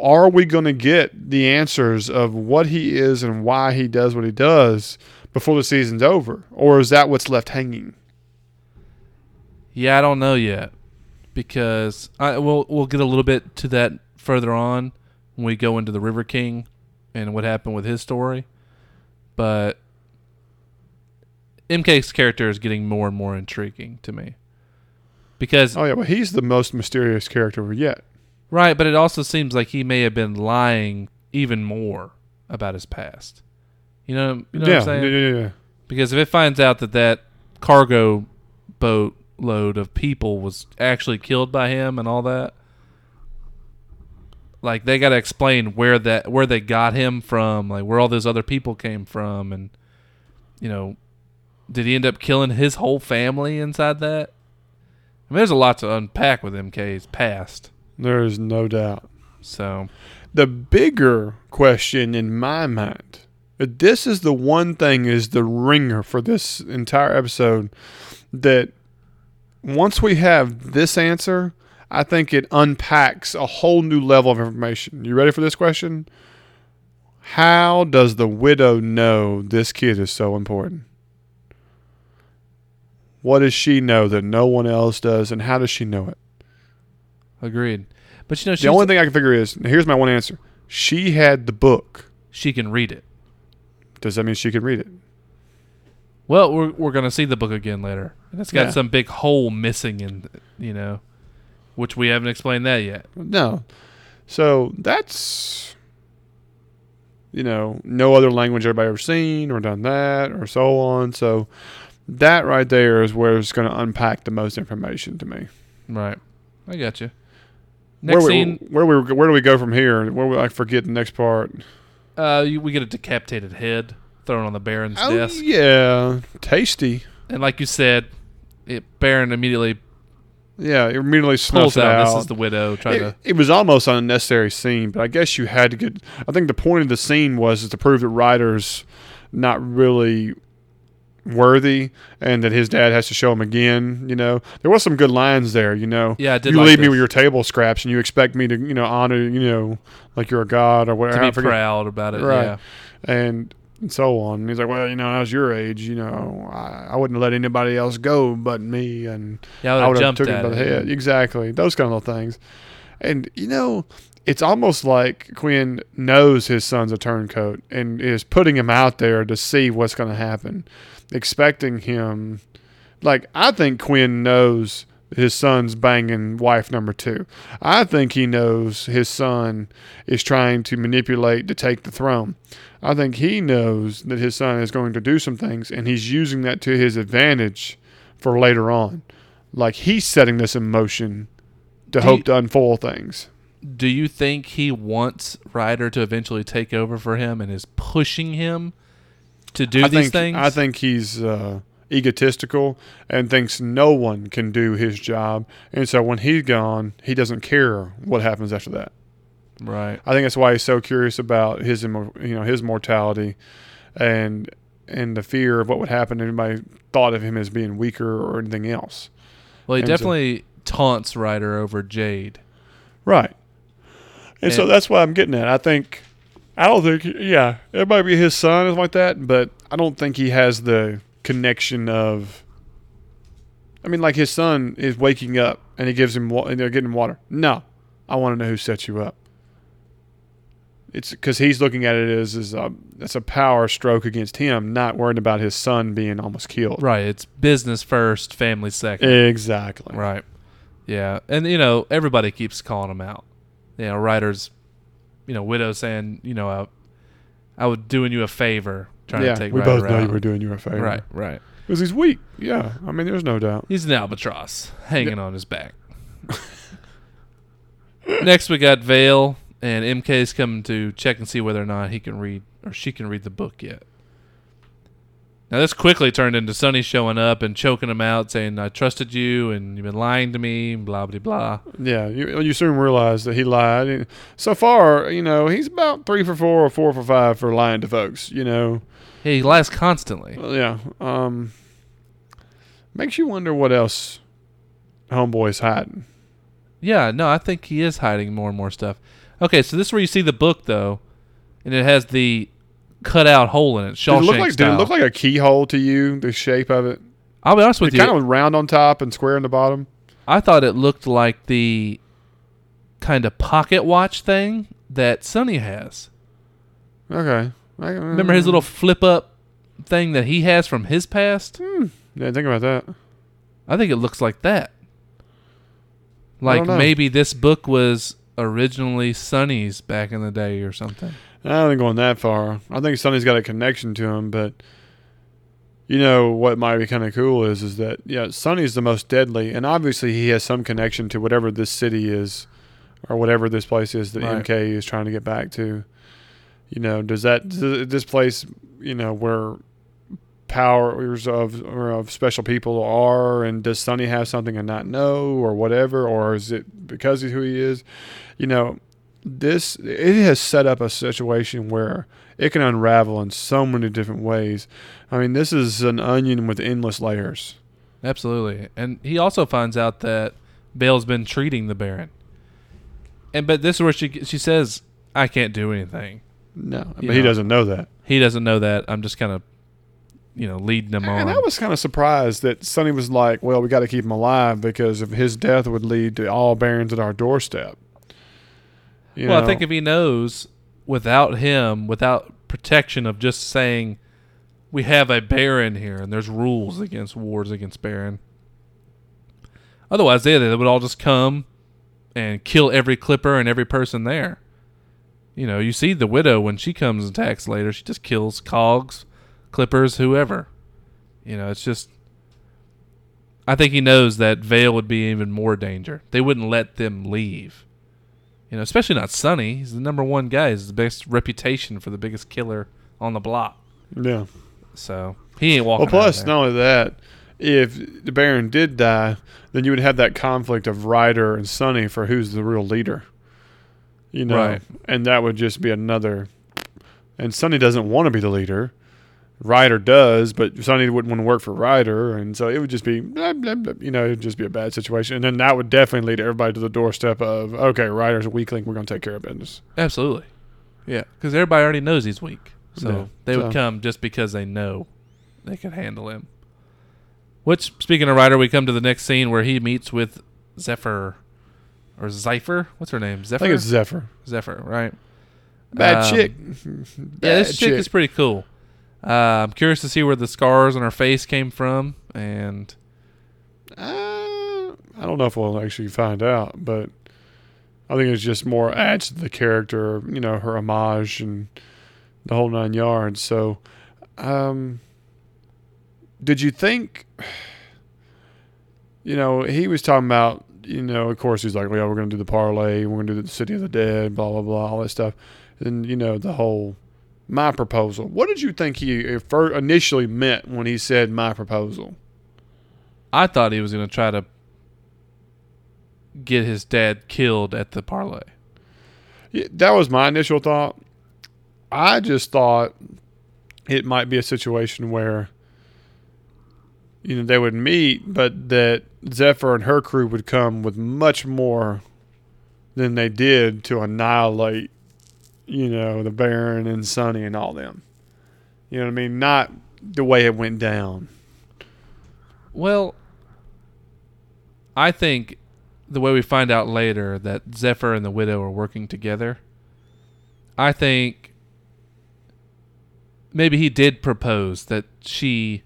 are we going to get the answers of what he is and why he does what he does before the season's over or is that what's left hanging Yeah, I don't know yet because I we'll we'll get a little bit to that further on when we go into the River King and what happened with his story. But MK's character is getting more and more intriguing to me because Oh yeah, well he's the most mysterious character yet. Right, but it also seems like he may have been lying even more about his past. You know, you know yeah, what I'm saying? yeah, yeah, yeah. Because if it finds out that that cargo boat load of people was actually killed by him and all that, like they got to explain where that where they got him from, like where all those other people came from, and you know, did he end up killing his whole family inside that? I mean, there's a lot to unpack with MK's past. There is no doubt. So The bigger question in my mind, uh, this is the one thing is the ringer for this entire episode that once we have this answer, I think it unpacks a whole new level of information. You ready for this question? How does the widow know this kid is so important? What does she know that no one else does, and how does she know it? Agreed. But you know, The only thing I can figure is here's my one answer. She had the book. she can read it. Does that mean she can read it? Well, we're we're gonna see the book again later, and it's got Yeah. some big hole missing in, you know, which we haven't explained that yet. No. So that's you know, no other language everybody ever seen or done that or so on. So that right there is where it's going to unpack the most information to me. Right, I got you. Next where scene, we, where we where do we go from here? Where we, I forget the next part. uh, we get a decapitated head thrown on the Baron's Oh desk, yeah, tasty. and like you said, it Baron immediately Yeah, it immediately snuffs it out. out. This is the widow trying it, to. it was almost an unnecessary scene, but I guess you had to get. I think the point of the scene was is to prove that Ryder's not really worthy, and that his dad has to show him again. You know, there was some good lines there. You know, Yeah, you like leave me with your table scraps, and you expect me to, you know, honor, you know, like you're a god or whatever to be proud about it. Right. Yeah. and and so on. And he's like, well, you know, I was your age, you know, I, I wouldn't let anybody else go but me, and Yeah, I would have took him by the it. head. Exactly. Those kind of things. And you know, it's almost like Quinn knows his son's a turncoat and is putting him out there to see what's going to happen, expecting him. Like I think Quinn knows his son's banging wife number two. I think he knows his son is trying to manipulate to take the throne. I think he knows that his son is going to do some things, and he's using that to his advantage for later on. Like he's setting this in motion to Do hope you- to unfold things. Do you think he wants Ryder to eventually take over for him and is pushing him to do I these think, things? I think he's uh, egotistical and thinks no one can do his job, and so when he's gone, he doesn't care what happens after that. right. I think that's why he's so curious about his, immor- you know, his mortality, and and the fear of what would happen if anybody thought of him as being weaker or anything else. Well, he And so- definitely taunts Ryder over Jade. Right. And, so that's what I'm getting at. I think, I don't think, yeah, it might be his son and like that, but I don't think he has the connection of. I mean, like his son is waking up and he gives him, wa- and they're getting water. No, I want to know who set you up. It's because he's looking at it as as a that's a power stroke against him, not worrying about his son being almost killed. Right. It's business first, family second. Exactly. Right. Yeah. And, you know, everybody keeps calling him out. You know, Ryder's, you know, widow saying, you know, I, I was doing you a favor trying yeah, to take we both know you were doing you a favor. Right, right. Because he's weak. Yeah, I mean, there's no doubt. He's an albatross hanging on his back. Next, we got Veil, and MK's coming to check and see whether or not he can read or she can read the book yet. Now, this quickly turned into Sunny showing up and choking him out, saying, I trusted you and you've been lying to me, blah, blah, blah. Yeah, you, you soon realize that he lied. So far, you know, he's about three for four or four for five for lying to folks. You know, He lies constantly. Well, yeah. Um, makes you wonder what else homeboy's hiding. Yeah, no, I think he is hiding more and more stuff. Okay, so this is where you see the book, though, and it has the cut out hole in it, Did it look like? Did it look like a keyhole to you? The shape of it. I'll be honest with It you. kind of round on top and square in the bottom. I thought it looked like the kind of pocket watch thing that Sunny has. Okay. I, uh, Remember his little flip up thing that he has from his past? Hmm. Yeah, think about that. I think it looks like that. Like maybe this book was originally Sunny's back in the day or something. I don't think going that far. I think Sunny's got a connection to him, but you know what might be kind of cool is is that yeah, Sunny's the most deadly, and obviously he has some connection to whatever this city is, or whatever this place is that Right. MK is trying to get back to. You know, does that does this place you know where powers of or of special people are, and does Sunny have something and not know, or whatever, or is it because of who he is? You know, this it has set up a situation where it can unravel in so many different ways. I mean, this is an onion with endless layers. Absolutely. And he also finds out that Veil's been treating the Baron. And but this is where she she says, "I can't do anything." No, but You he know. doesn't know that. He doesn't know that. I'm just kind of, you know, leading him on. And I was kind of surprised that Sunny was like, "Well, we got to keep him alive because if his death would lead to all barons at our doorstep." You well, I think if he knows without him, without protection of just saying, "We have a Baron here, and there's rules against wars against Baron." Otherwise, they they would all just come and kill every Clipper and every person there. You know, you see the widow when she comes and attacks later, she just kills cogs, clippers, whoever. You know, it's just. I think he knows that Veil would be even more danger. They wouldn't let them leave. You know, especially not Sunny. He's the number one guy. He's the best reputation for the biggest killer on the block. yeah. So he ain't walking. Well, plus, not only that, if the Baron did die, then you would have that conflict of Ryder and Sunny for who's the real leader. You know, Right. and that would just be another. And Sunny doesn't want to be the leader. Ryder does, but Sunny wouldn't want to work for Ryder, and so it would just be, blah, blah, blah, you know, it would just be a bad situation. And then that would definitely lead everybody to the doorstep of, okay, Ryder's a weakling, we're going to take care of business. absolutely. Yeah, because everybody already knows he's weak, so Yeah, they would come just because they know they can handle him. Which, speaking of Ryder, we come to the next scene where he meets with Zephyr or Zephyr. What's her name? Zephyr. I think it's Zephyr. Zephyr, right? Bad Um, chick. Yeah, Bad this chick is pretty cool. Uh, I'm curious to see where the scars on her face came from, and Uh, I don't know if we'll actually find out, but I think it's just more adds to the character, you know, her homage and the whole nine yards. So, um, did you think, you know, he was talking about, you know, of course he's like, well, we're going to do the parlay, we're going to do the city of the dead, blah blah blah, all that stuff, and you know, the whole my proposal. What did you think he uh, initially meant when he said my proposal? I thought he was going to try to get his dad killed at the parlay. Yeah, that was my initial thought. I just thought it might be a situation where you know they would meet, but that Zephyr and her crew would come with much more than they did to annihilate, you know, the Baron and Sunny and all them. You know what I mean? Not the way it went down. Well, I think the way we find out later that Zephyr and the widow are working together, I think maybe he did propose that she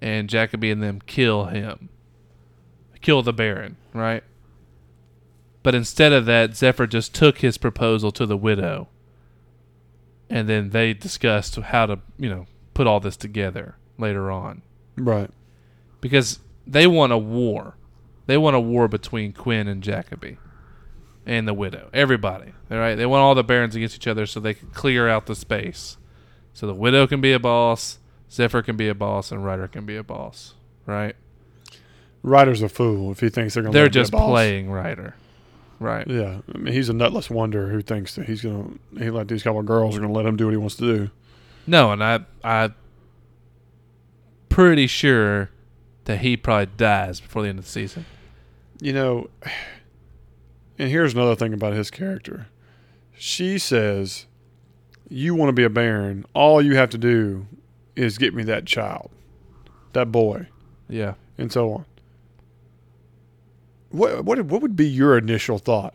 and Jacobee and them kill him, kill the Baron, right? But instead of that, Zephyr just took his proposal to the widow, and then they discussed how to, you know, put all this together later on Right. because they want a war. They want a war between Quinn and Jacobee and the widow. Everybody, all right? They want all the barons against each other so they can clear out the space. So the widow can be a boss, Zephyr can be a boss, and Ryder can be a boss, right? Ryder's a fool if he thinks they're going to be a boss. They're just playing Ryder, right? Yeah, I mean he's a nutless wonder who thinks that he's gonna he like these couple of girls are gonna let him do what he wants to do. No, and I, I, pretty sure that he probably dies before the end of the season. You know, and here's another thing about his character. She says, "You want to be a baron? All you have to do is get me that child, that boy, Yeah. and so on." What what what would be your initial thought?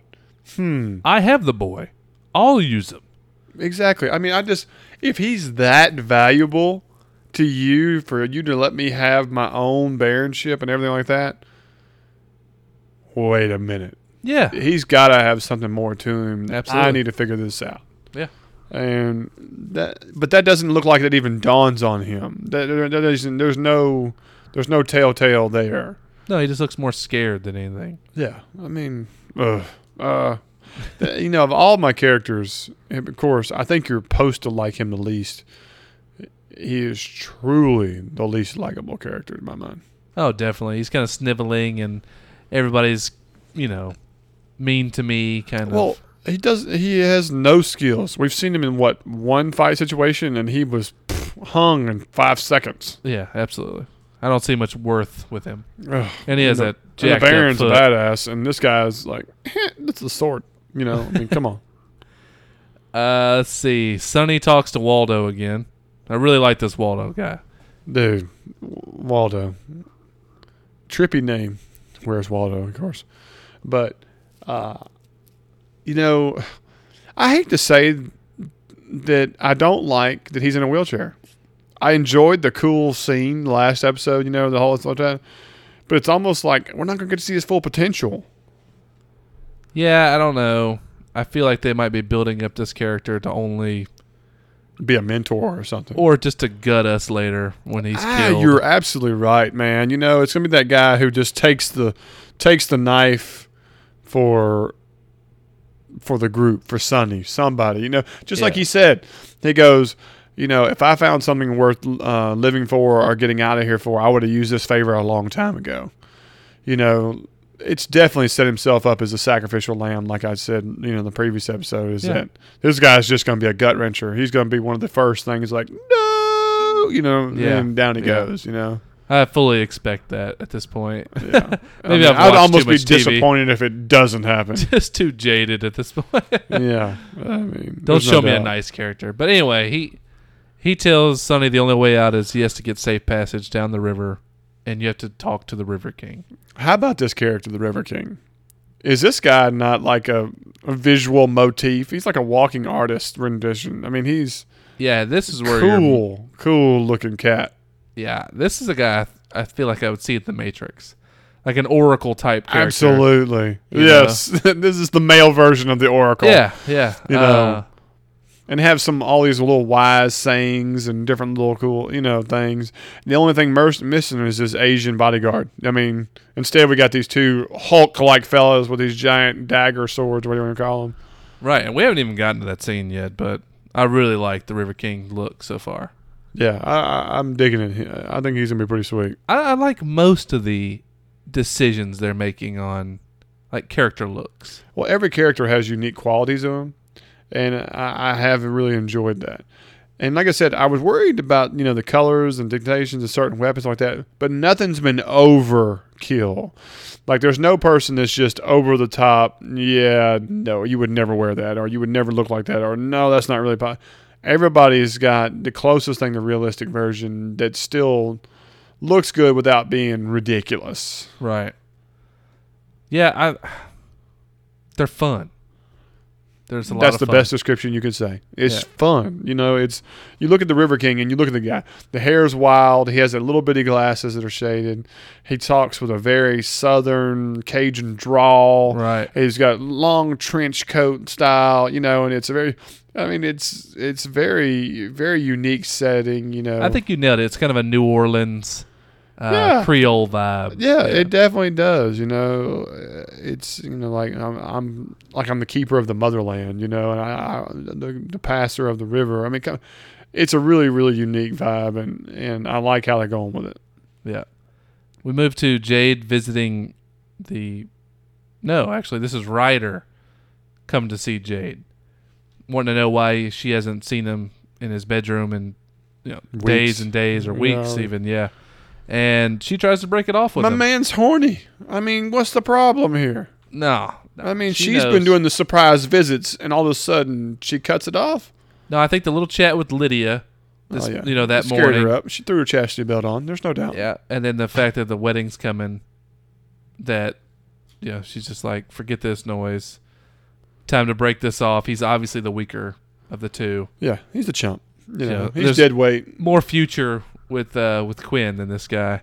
Hmm. I have the boy. I'll use him. Exactly. I mean, I just if he's that valuable to you for you to let me have my own baronship and everything like that. Wait a minute. Yeah. He's got to have something more to him. Absolutely. I need to figure this out. Yeah. And that, but that doesn't look like that even dawns on him. That, that there's no, there's no telltale there. No, he just looks more scared than anything. Yeah, I mean, ugh. uh, you know, of all my characters, of course, I think you're supposed to like him the least. He is truly the least likable character in my mind. Oh, definitely. He's kind of sniveling, and everybody's, you know, mean to me. Kind Well, of. Well, he does. He has no skills. We've seen him in what one fight situation, and he was pff, hung in five seconds. Yeah, absolutely. I don't see much worth with him, Ugh. and he has the, that and the jacked up Baron's a badass, and this guy's like, that's the sword. You know, I mean, come on. Uh, let's see. Sunny talks to Waldo again. I really like this Waldo guy. Dude, Waldo. Trippy name. Where's Waldo, of course. But, uh, you know, I hate to say that I don't like that he's in a wheelchair. I enjoyed the cool scene last episode, you know, the whole time. But it's almost like we're not going to get to see his full potential. Yeah, I don't know. I feel like they might be building up this character to only, Be a mentor or something. or just to gut us later when he's Ah, killed. you're absolutely right, man. You know, it's gonna be that guy who just takes the takes the knife for for the group, for Sunny, somebody. You know, just like Yeah. he said, he goes, you know, if I found something worth uh, living for or getting out of here for, I would have used this favor a long time ago. You know, it's definitely set himself up as a sacrificial lamb, like I said, you know, in the previous episode. Is Yeah. that this guy's just going to be a gut wrencher? He's going to be one of the first things, like no, you know, Yeah. and down he Yeah. goes. You know, I fully expect that at this point. yeah. Maybe I would almost be TV. disappointed if it doesn't happen. just too jaded at this point. yeah, I mean, Don't there's no show me a nice character. But anyway, he he tells Sunny the only way out is he has to get safe passage down the river, and you have to talk to the River King. How about this character, the River King? Is this guy not like a, a visual motif? He's like a walking artist rendition. I mean, he's Yeah, this is where cool, cool looking cat. Yeah, this is a guy I, I feel like I would see at the Matrix, like an Oracle type character. Absolutely, You yes. this is the male version of the Oracle. Yeah, yeah. You Uh, know, and have some all these little wise sayings and different little cool, you know, things. The only thing missing is this Asian bodyguard. I mean, instead we got these two Hulk-like fellows with these giant dagger swords. What do you want to call them? right, and we haven't even gotten to that scene yet, but I really like the River King look so far. Yeah, I, I, I'm digging it. I think he's gonna be pretty sweet. I, I like most of the decisions they're making on like character looks. Well, every character has unique qualities to them, and I, I have really enjoyed that. And like I said, I was worried about you know the colors and dictations of certain weapons like that, but nothing's been overkill. Like there's no person that's just over the top. Yeah, no, you would never wear that, or you would never look like that, or no, that's not really. Po-. Everybody's got the closest thing to realistic version that still looks good without being ridiculous. Right. Yeah, I. They're fun. There's a lot That's the fun. best description you could say. It's Yeah. fun. You know, it's you look at the River King and you look at the guy. The hair's wild. He has a little bitty glasses that are shaded. He talks with a very southern Cajun drawl. Right. He's got long trench coat style, you know, and it's a very I mean it's it's very very unique setting, you know. I think you nailed it. It's kind of a New Orleans uh, Yeah. Creole vibe. Yeah, it definitely does. You know, Uh, it's you know like I'm, I'm like I'm the keeper of the motherland. You know, and I, I the, the passer of the river. I mean, it's a really really unique vibe, and and I like how they're going with it. Yeah. We move to Jade visiting the. No, actually, this is Ryder come to see Jade, wanting to know why she hasn't seen him in his bedroom in you know days and days or weeks No. even. Yeah, and she tries to break it off with My him. man's horny. I mean, what's the problem here? no, no, I mean, she she has knows. been doing the surprise visits, and all of a sudden she cuts it off. No, I think the little chat with Lydia, this, Oh, yeah. you know, that Scared morning. her up. She threw her chastity belt on. There's no doubt. Yeah, and then the fact that the wedding's coming, that, you know, she's just like, forget this noise. Time to break this off. He's obviously the weaker of the two. Yeah, he's a chump. You Yeah, know, he's there's- dead weight. More future with uh, with Quinn and this guy.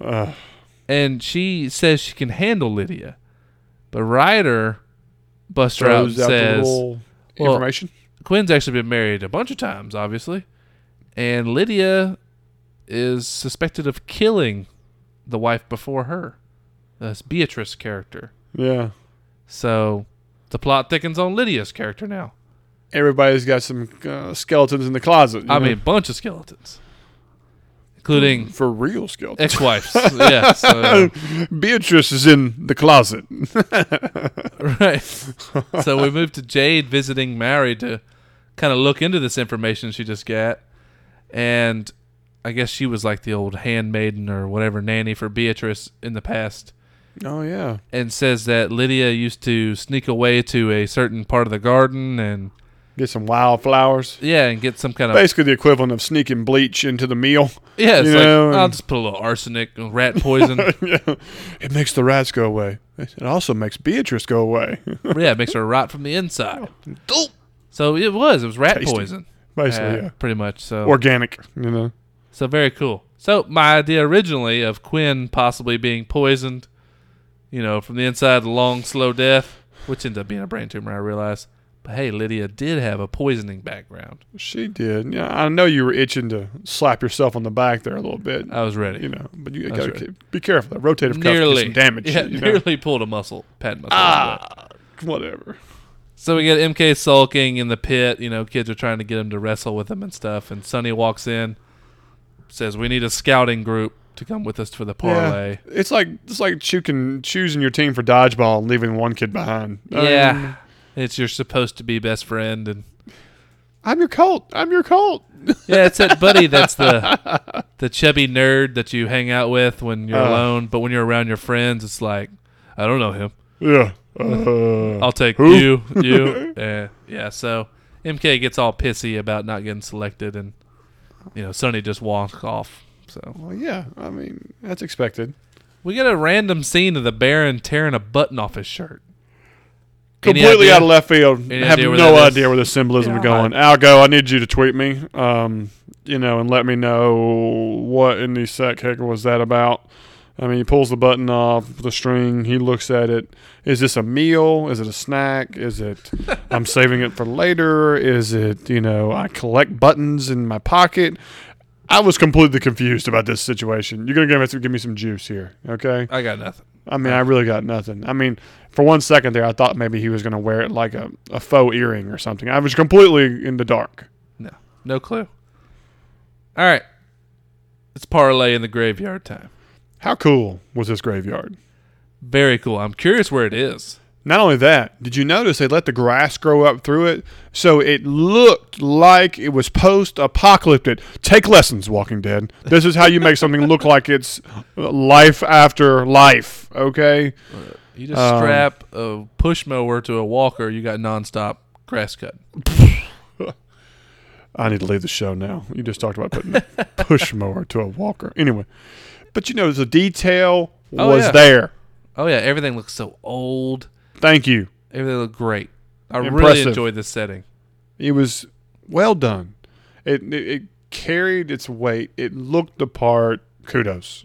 Uh, And she says she can handle Lydia, But Ryder busts her out and says well, information. Quinn's actually been married a bunch of times, obviously, and Lydia is suspected of killing the wife before her. That's Beatrice character. Yeah. So the plot thickens on Lydia's character now. Everybody's got some uh, skeletons in the closet. I know? mean, bunch of skeletons, including mm, for real skeletons. ex-wives. yeah, so, uh, Beatrice is in the closet. right. So we moved to Jade visiting Mary to kind of look into this information she just got, and I guess she was like the old handmaiden or whatever nanny for Beatrice in the past. oh yeah. and says that Lydia used to sneak away to a certain part of the garden and Get some wildflowers. yeah, and get some kind of Basically the equivalent of sneaking bleach into the meal. yeah. It's you like know, I'll just put a little arsenic, rat poison. Yeah. It makes the rats go away. It also makes Beatrice go away. yeah, it makes her rot from the inside. So it was it was rat Tasty. poison, Basically, uh, yeah. pretty much. So Organic, you know. so very cool. So my idea originally of Quinn possibly being poisoned, you know, from the inside, long slow death, which ended up being a brain tumor. I realized. But hey, Lydia did have a poisoning background. She did. Yeah, I know you were itching to slap yourself on the back there a little bit. I was ready. you know, but you got to be careful. That rotative cuff nearly some damage. Yeah, you know? nearly pulled a muscle, pad muscle. Ah, whatever. So we get MK sulking in the pit. You know, kids are trying to get him to wrestle with him and stuff. And Sunny walks in, says, "We need a scouting group to come with us for the parlay." It's like it's like choosing choosing your team for dodgeball and leaving one kid behind. Yeah, Um, it's your supposed to be best friend, and I'm your cult. I'm your cult. yeah, it's that buddy that's the the chubby nerd that you hang out with when you're Uh. alone. But when you're around your friends, it's like, I don't know him. Yeah. Uh, I'll take Who? you, you. uh, yeah, so MK gets all pissy about not getting selected, and you know Sunny just walks off. So well, yeah. I mean, that's expected. we get a random scene of the Baron tearing a button off his shirt. Any Completely out of left field. Any have idea no idea where the symbolism is Yeah. going. Al Gough, I need you to tweet me. Um, you know, and let me know what in the sack heck was that about. I mean, he pulls the button off the string. He looks at it. Is this a meal? Is it a snack? Is it I'm saving it for later? Is it, you know, I collect buttons in my pocket? I was completely confused about this situation. You're going to have to give me some juice here, okay? I got nothing. I mean, I really got nothing. I mean, for one second there, I thought maybe he was going to wear it like a, a faux earring or something. I was completely in the dark. No, no clue. All right, it's parlay in the graveyard time. How cool was this graveyard? Very cool. I'm curious where it is. Not only that, did you notice they let the grass grow up through it? So it looked like it was post apocalyptic. Take lessons, Walking Dead. This is how you make something look like it's life after life, okay? You just Um, strap a push mower to a walker, you got nonstop grass cut. I need to leave the show now. You just talked about putting a push mower to a walker. Anyway, but you know, the detail Oh, was yeah. there. Oh yeah, everything looks so old. Thank you. Everything looked great. I really enjoyed this setting. It was well done. It, it it carried its weight. It looked the part. Kudos.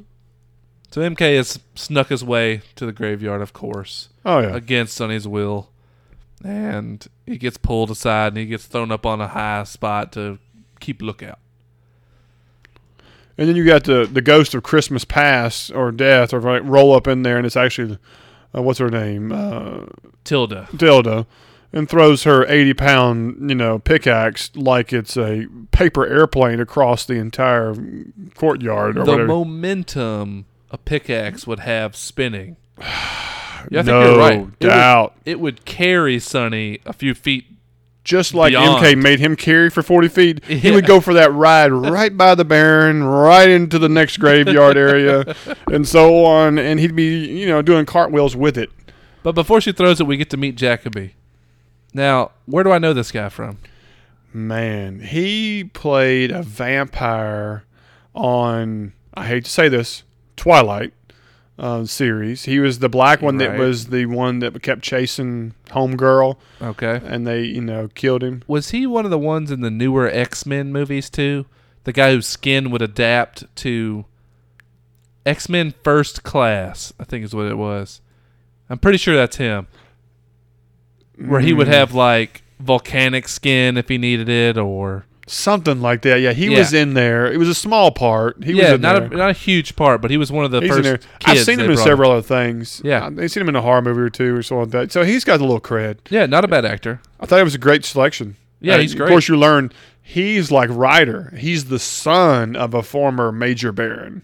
So MK has snuck his way to the graveyard, of course, Oh yeah. against Sunny's will, and he gets pulled aside and he gets thrown up on a high spot to keep lookout. And then you got the the ghost of Christmas past or death or like roll up in there, and it's actually uh, what's her name, uh, Tilda. Dilda, and throws her eighty pound you know pickaxe like it's a paper airplane across the entire courtyard or the whatever. momentum a pickaxe would have spinning. Yeah, I think no you're right. It would, doubt. it would carry Sunny a few feet. Just like Beyond. MK made him carry for 40 feet, he would go for that ride right by the Baron, right into the next graveyard area, and so on. And he'd be, you know, doing cartwheels with it. But before she throws it, we get to meet Jacobee. Now, where do I know this guy from? Man, he played a vampire on, I hate to say this, Twilight uh, series. He was the black one that was the one that kept chasing Homegirl, Okay. and they, you know, killed him. Was he one of the ones in the newer X Men movies too? The guy whose skin would adapt to X Men First Class, I think is what it was. I'm pretty sure that's him. Where he would have like volcanic skin if he needed it, or something like that. Yeah, he Yeah. was in there. It was a small part. He was yeah, in not there. a not a huge part, but he was one of the He's in first. there. Kids I've seen they him in brought several other things. Yeah. I've seen him in a horror movie or two or something like that. So he's got a little cred. Yeah, not a bad actor. I thought it was a great selection. Yeah, Uh, he's Of great. course, you learn he's like Ryder. He's the son of a former major baron.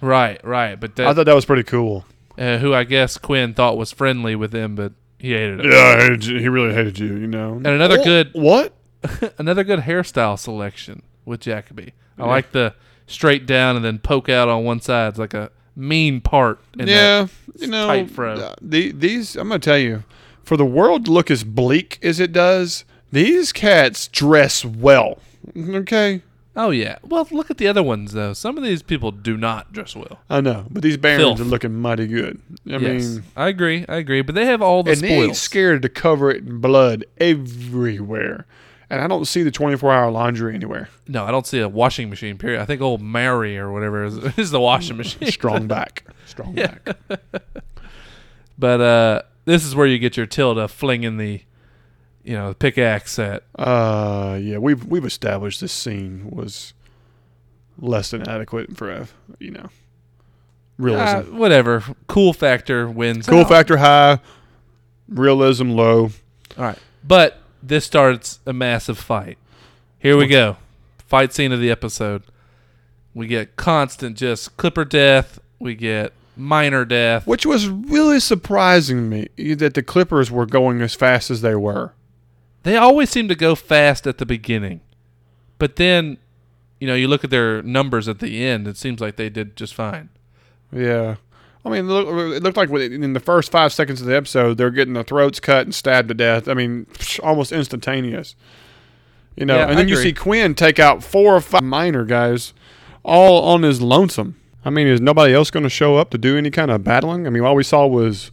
Right, right. But I that, thought that was pretty cool. uh, who I guess Quinn thought was friendly with him, but he hated him. Yeah, I hated you. he really hated you. You know. And another Oh, good what? another good hairstyle selection with Jacobee. I like the straight down and then poke out on one side. It's like a mean part. In that. yeah, you know, tight fro. uh, the, these I'm gonna tell you, for the world to look as bleak as it does, these cats dress well. Okay, Oh yeah. Well, look at the other ones though. Some of these people do not dress well. I know, but these barons Filth. are looking mighty good. I yes, mean, I agree. I agree. But they have all the and they ain't scared to cover it in blood everywhere. And I don't see the 24 hour laundry anywhere. No, I don't see a washing machine. Period. I think old Mary or whatever is, is the washing machine. Strong back, strong back. But uh, this is where you get your Tilda flinging the, you know, the pickaxe at. Uh, yeah, we've we've established this scene was less than adequate for a you know realism. Uh, whatever. Cool factor wins. cool out. factor high, realism low. All right. But this starts a massive fight. Here we go. Fight scene of the episode. We get constant just clipper death. We get minor death. Which was really surprising me that the Clippers were going as fast as they were. They always seem to go fast at the beginning. But then, you know, you look at their numbers at the end, it seems like they did just fine. Yeah. I mean, it looked like in the first five seconds of the episode, they're getting their throats cut and stabbed to death. I mean, almost instantaneous. You know, Yeah, and then you see Quinn take out four or five minor guys, all on his lonesome. I mean, is nobody else going to show up to do any kind of battling? I mean, all we saw was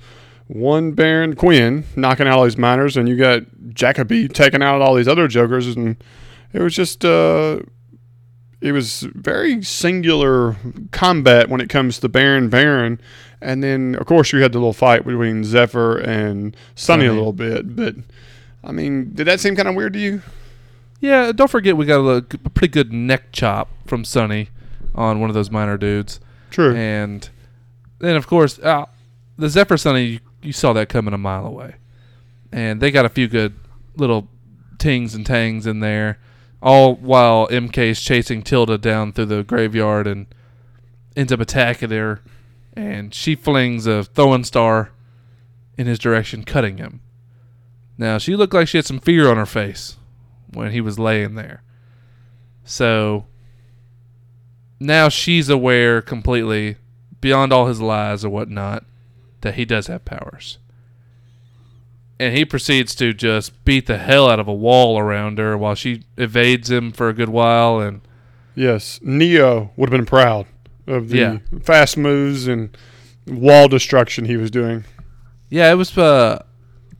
one Baron Quinn knocking out all these miners, and you got Jacobee taking out all these other jokers, and it was just uh, it was very singular combat when it comes to Baron Baron, and then of course you had the little fight between Zephyr and Sunny a little bit, but I mean, did that seem kind of weird to you? Yeah, don't forget we got a, a pretty good neck chop from Sunny on one of those minor dudes. True. And then, of course, uh, the Zephyr Sunny, you, you saw that coming a mile away. And they got a few good little tings and tangs in there, all while MK's chasing Tilda down through the graveyard and ends up attacking her. And she flings a throwing star in his direction, cutting him. Now, she looked like she had some fear on her face when he was laying there. So now she's aware completely, beyond all his lies or whatnot, that he does have powers. And he proceeds to just beat the hell out of a wall around her while she evades him for a good while. And Yes, Neo would have been proud of the Yeah. fast moves and wall destruction he was doing. yeah, it was uh,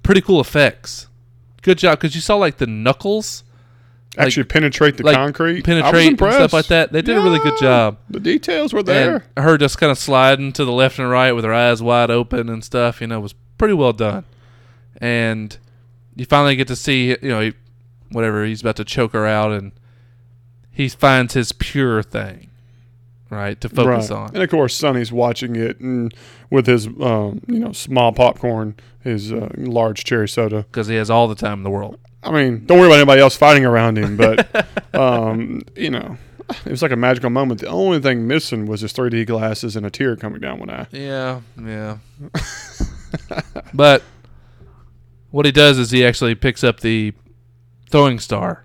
pretty cool effects. Good job because you saw like the knuckles Like- Actually, penetrate the like, concrete. Penetrate stuff like that. They did a really good job. The details were there. And her just kind of sliding to the left and right with her eyes wide open and stuff, you know, was pretty well done. And you finally get to see, you know, he, whatever, he's about to choke her out and he finds his pure thing, right, to focus Right. on. And of course, Sunny's watching it and with his, um, you know, small popcorn, his uh, large cherry soda. Because he has all the time in the world. I mean, don't worry about anybody else fighting around him, but um, you know, it was like a magical moment. The only thing missing was his 3D glasses and a tear coming down one eye. Yeah, yeah. but what he does is he actually picks up the throwing star,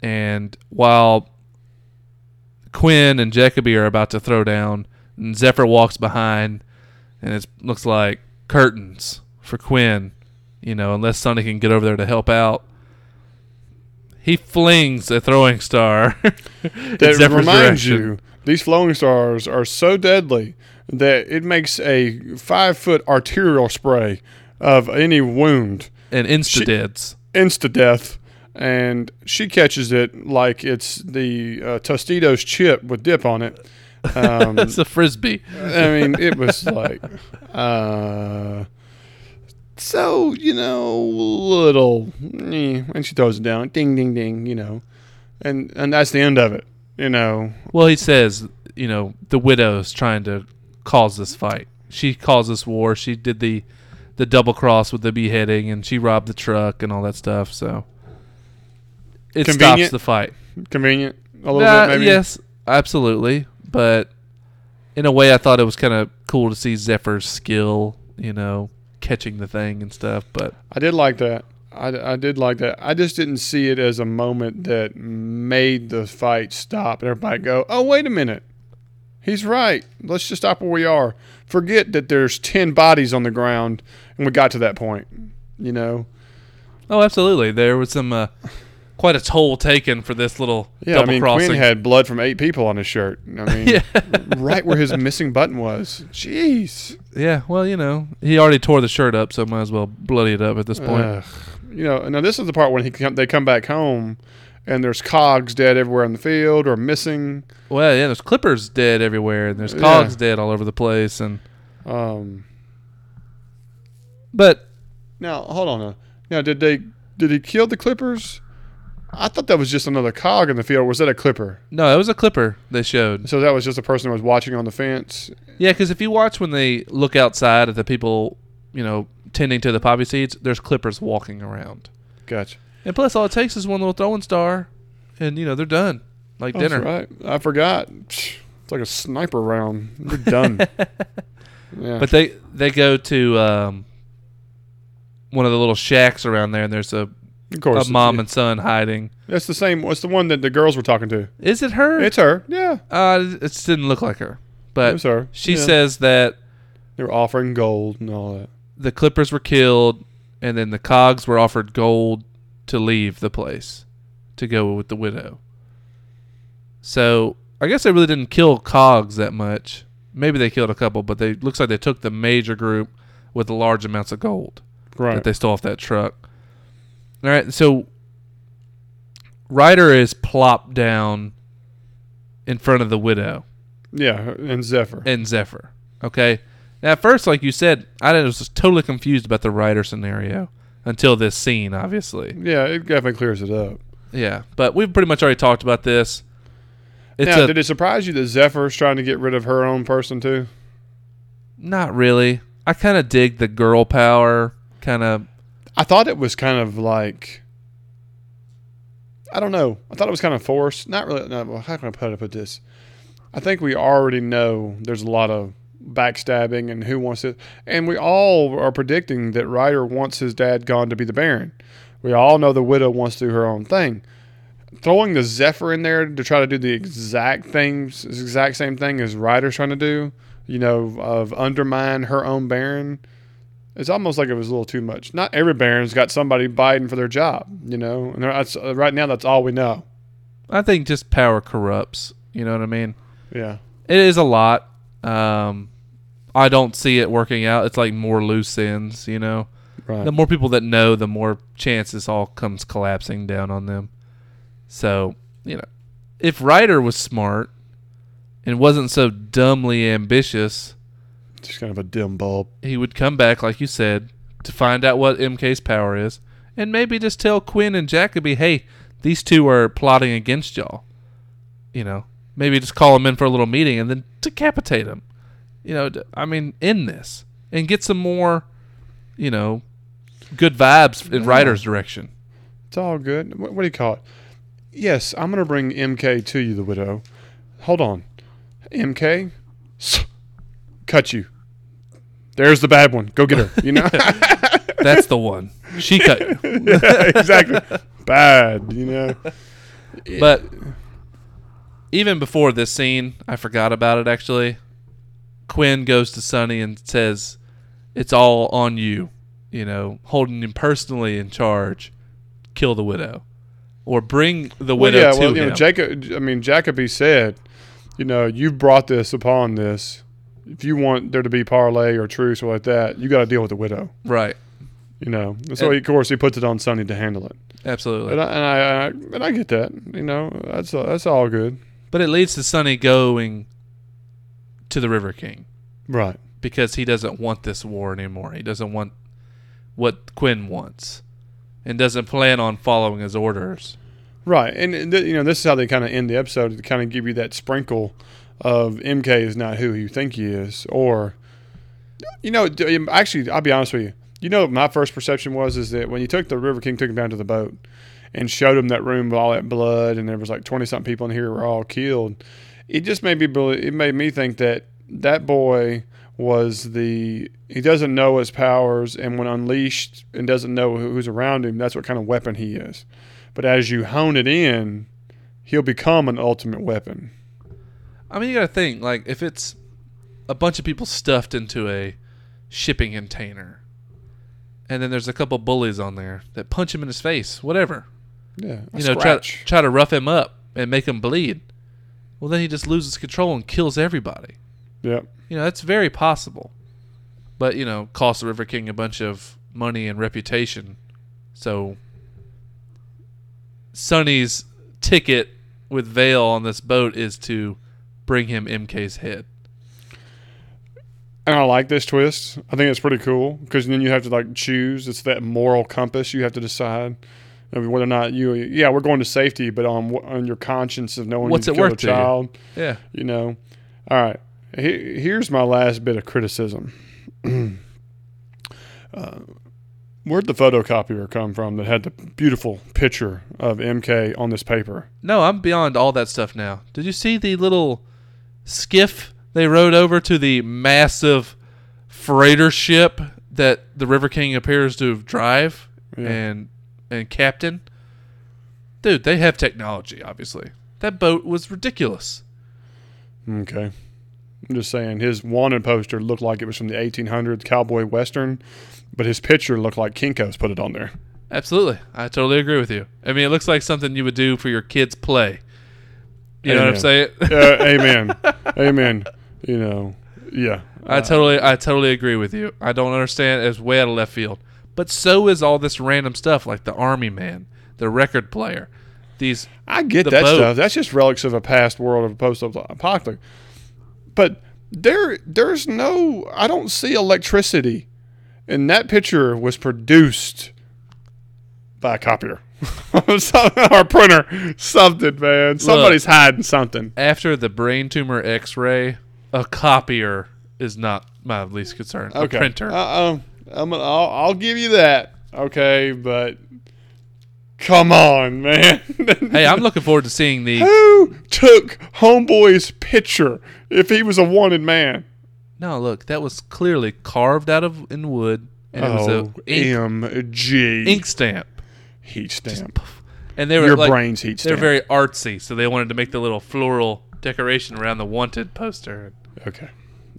and while Quinn and Jacobee are about to throw down, and Zephyr walks behind, and it looks like curtains for Quinn. You know, unless Sunny can get over there to help out. He flings a throwing star. That reminds direction. you, these flowing stars are so deadly that it makes a five foot arterial spray of any wound and insta deads. insta death. And she catches it like it's the uh, Tostitos chip with dip on it. Um, It's a frisbee. I mean, it was like, uh, so you know, little, eh, and she throws it down, ding, ding, ding, you know, and and that's the end of it, you know. Well, he says, you know, the widow's trying to cause this fight. She caused this war. She did the the double cross with the beheading, and she robbed the truck and all that stuff. So it stops the fight. Convenient a little Nah, bit, maybe. Yes, absolutely. But in a way, I thought it was kind of cool to see Zephyr's skill. You know, catching the thing and stuff. But I did like that. I, I did like that. I just didn't see it as a moment that made the fight stop and everybody go, oh, wait a minute. He's right. Let's just stop where we are. Forget that there's 10 bodies on the ground and we got to that point. You know? oh, absolutely, there was some uh, quite a toll taken for this little Yeah, double I mean, crossing. Quinn had blood from eight people on his shirt. I mean, yeah. right where his missing button was. Jeez. Yeah, well, you know, he already tore the shirt up, so might as well bloody it up at this point. You know, now this is the part when he come, they come back home and there's cogs dead everywhere in the field or missing. well, yeah, there's clippers dead everywhere, and there's Yeah. cogs dead all over the place, and Um, but Now, hold on. Now, now did they did he kill the clippers? I thought that was just another cog in the field. Was that a clipper? no, it was a clipper they showed. So that was just a person who was watching on the fence. Yeah, because if you watch when they look outside at the people, you know, tending to the poppy seeds, there's clippers walking around, Gotcha. And plus all it takes is one little throwing star, and you know they're done, like That's dinner. right. I forgot. It's like a sniper round. You're done. yeah. But they they go to um, one of the little shacks around there, and there's a, of course, a mom and son hiding. That's the same. What's the one that the girls were talking to? Is it her? It's her. Yeah, Uh, it just didn't look like her. it But was her. she Yeah. says that they were offering gold and all that. the Clippers were killed, and then the Cogs were offered gold to leave the place to go with the widow. So I guess they really didn't kill Cogs that much. Maybe they killed a couple, but they looks like they took the major group with the large amounts of gold Right. that they stole off that truck. All right, so Ryder is plopped down in front of the widow. yeah, and Zephyr. and Zephyr. Okay. Now, at first, like you said, I was totally confused about the Ryder scenario until this scene, obviously. yeah, it definitely clears it up. Yeah, but we've pretty much already talked about this. It's now, a, did it surprise you that Zephyr's trying to get rid of her own person too? not really. I kind of dig the girl power. Kind of. I thought it was kind of like I don't know. I thought it was kind of forced. Not really. No, how can I put, it? put this? I think we already know there's a lot of backstabbing and who wants it, and we all are predicting that Ryder wants his dad gone to be the Baron. We all know the widow wants to do her own thing. Throwing the Zephyr in there to try to do the exact things, exact same thing as Ryder's trying to do, you know, of undermine her own Baron. It's almost like it was a little too much. Not every Baron's got somebody biting for their job, you know. And that's, uh, right now, that's all we know. I think just power corrupts. You know what I mean? Yeah, It is a lot. Um, I don't see it working out. It's like more loose ends. You know, right. the more people that know, the more chance this all comes collapsing down on them. So, you know, if Ryder was smart and wasn't so dumbly ambitious, Just kind of a dim bulb. he would come back, like you said, to find out what MK's power is, and maybe just tell Quinn and Jacobee, hey, these two are plotting against y'all. You know, maybe just call them in for a little meeting and then decapitate them. You know, I mean, in this and get some more, you know, good vibes in Yeah. Ryder's direction. It's all good. What, what do you call it? Yes, I'm going to bring MK to you, the widow. Hold on. MK? Cut you. There's the bad one. Go get her. You know? That's the one. She cut. you. yeah, exactly. Bad, you know? But even before this scene, I forgot about it actually. Quinn goes to Sunny and says, It's all on you. You know, holding him personally in charge. Kill the widow. Or bring the Well, widow yeah, to well, you him. know, Jacob, I mean, Jacobee said, you know, you've brought this upon this. If you want there to be parlay or truce or like that, you got to deal with the widow, right. you know? So, And- he, of course, he puts it on Sunny to handle it. Absolutely. And I, and I, and I, and I get that. You know, that's that's all good. But it leads to Sunny going to the River King Right. because he doesn't want this war anymore. He doesn't want what Quinn wants, and doesn't plan on following his orders. Right, and, th- you know this is how they kind of end the episode to kind of give you that sprinkle of MK is not who you think he is, or you know, um, actually, I'll be honest with you. You know, my first perception was is that when you took the River King, took him down to the boat, and showed him that room with all that blood, and there was like twenty something people in here were all killed. It just made me believe. It made me think that that boy was the he doesn't know his powers, and when unleashed and doesn't know who's around him, that's what kind of weapon he is. But as you hone it in, he'll become an ultimate weapon. I mean, you got to think like if it's a bunch of people stuffed into a shipping container, and then there's a couple bullies on there that punch him in his face, whatever. Yeah, you know, try, scratch. try to rough him up and make him bleed. Well, then he just loses control and kills everybody. Yeah. You know, that's very possible. But, you know, cost the River King a bunch of money and reputation. So Sunny's ticket with Veil on this boat is to bring him MK's head. And I like this twist. I think it's pretty cool because then you have to like choose. It's that moral compass you have to decide I mean, whether or not you. Yeah, we're going to safety, but on on your conscience of knowing What's you it killed a worth to you? child. Yeah. you know. All right. He- Here's my last bit of criticism. uh, where'd the photocopier come from that had the beautiful picture of MK on this paper? No, I'm beyond all that stuff now. Did you see the little skiff they rode over to the massive freighter ship that the River King appears to drive Yeah. and and captain? Dude, they have technology, obviously. That boat was ridiculous. Okay. I'm just saying his wanted poster looked like it was from the 1800s cowboy western, but his picture looked like Kinko's put it on there. Absolutely. I totally agree with you. I mean, it looks like something you would do for your kids' play. You know what I'm saying? Uh, amen. amen. You know, yeah. I totally, I totally agree with you. I don't understand. It's way out of left field. But so is all this random stuff, like the army man, the record player, these. I get the that boat. stuff. That's just relics of a past world of a post-apocalyptic. But there, there's no. I don't see electricity, and that picture was produced by a copier or printer. Something, man. Somebody's hiding something. After the brain tumor X-ray, a copier is not my least concern. A printer. Uh, I'm gonna, I'll, I'll give you that. Okay, but come on, man. hey, I'm looking forward to seeing the. Who took Homeboy's picture if he was a wanted man? No, look, that was clearly carved out of in wood, and it was oh, a ink, MG. ink stamp. heat stamp. And they were Your like, brain's heat They're very artsy, so they wanted to make the little floral decoration around the wanted poster. okay.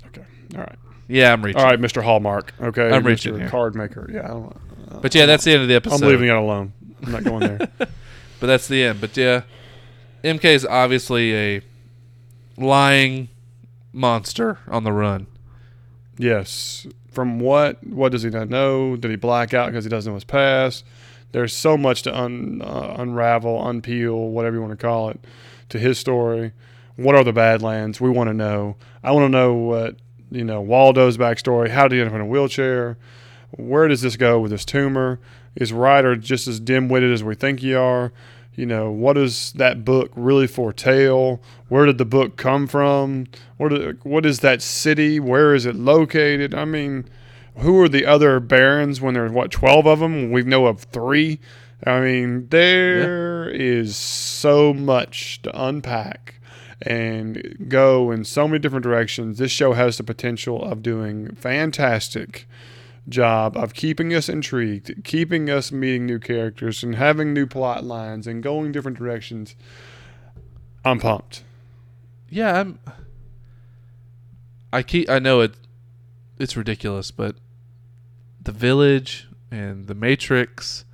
Okay. All right. Yeah, I'm reaching. All right, Mr. Hallmark. Okay. I'm Mr. reaching here. Card maker. Yeah. I don't, But yeah, that's the end of the episode. I'm leaving it alone. I'm not going there. But that's the end. But yeah, MK is obviously a lying monster on the run. Yes. From what? What does he not know? Did he black out because he doesn't know his past? There's so much to un, uh, unravel, unpeel, whatever you want to call it, to his story. What are the Badlands? We want to know. I want to know what you know Waldo's backstory. How did he end up in a wheelchair? Where does this go with this tumor? Is Ryder just as dim-witted as we think he are? You know, what does that book really foretell? Where did the book come from? What did, what is that city? Where is it located? I mean, who are the other barons when there's what 12 of them? We know of 3. I mean, there is so much to unpack and go in so many different directions. This show has the potential of doing fantastic job of keeping us intrigued, keeping us meeting new characters and having new plot lines and going different directions. I'm pumped. Yeah, I'm. I keep. I know it. It's ridiculous, but the village and the Matrix.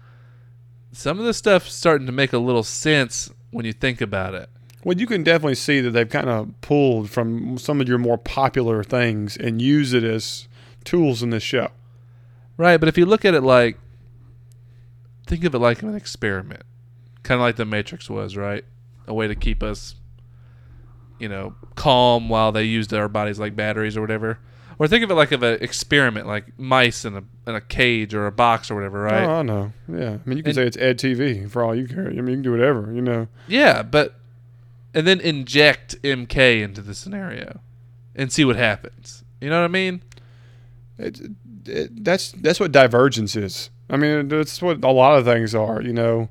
Some of the stuff starting to make a little sense when you think about it. Well, you can definitely see that they've kind of pulled from some of your more popular things and use it as tools in this show. Right, but if you look at it like think of it like an experiment. Kind of like the Matrix was, right? A way to keep us you know, calm while they used our bodies like batteries or whatever. Or think of it like of an experiment, like mice in a in a cage or a box or whatever, right? Oh, I know. Yeah. I mean, you can And- say it's Ed TV for all you care. I mean, you can do whatever, you know. Yeah, but and then inject MK into the scenario and see what happens. You know what I mean? It, it, that's that's what divergence is. I mean, that's what a lot of things are. You know,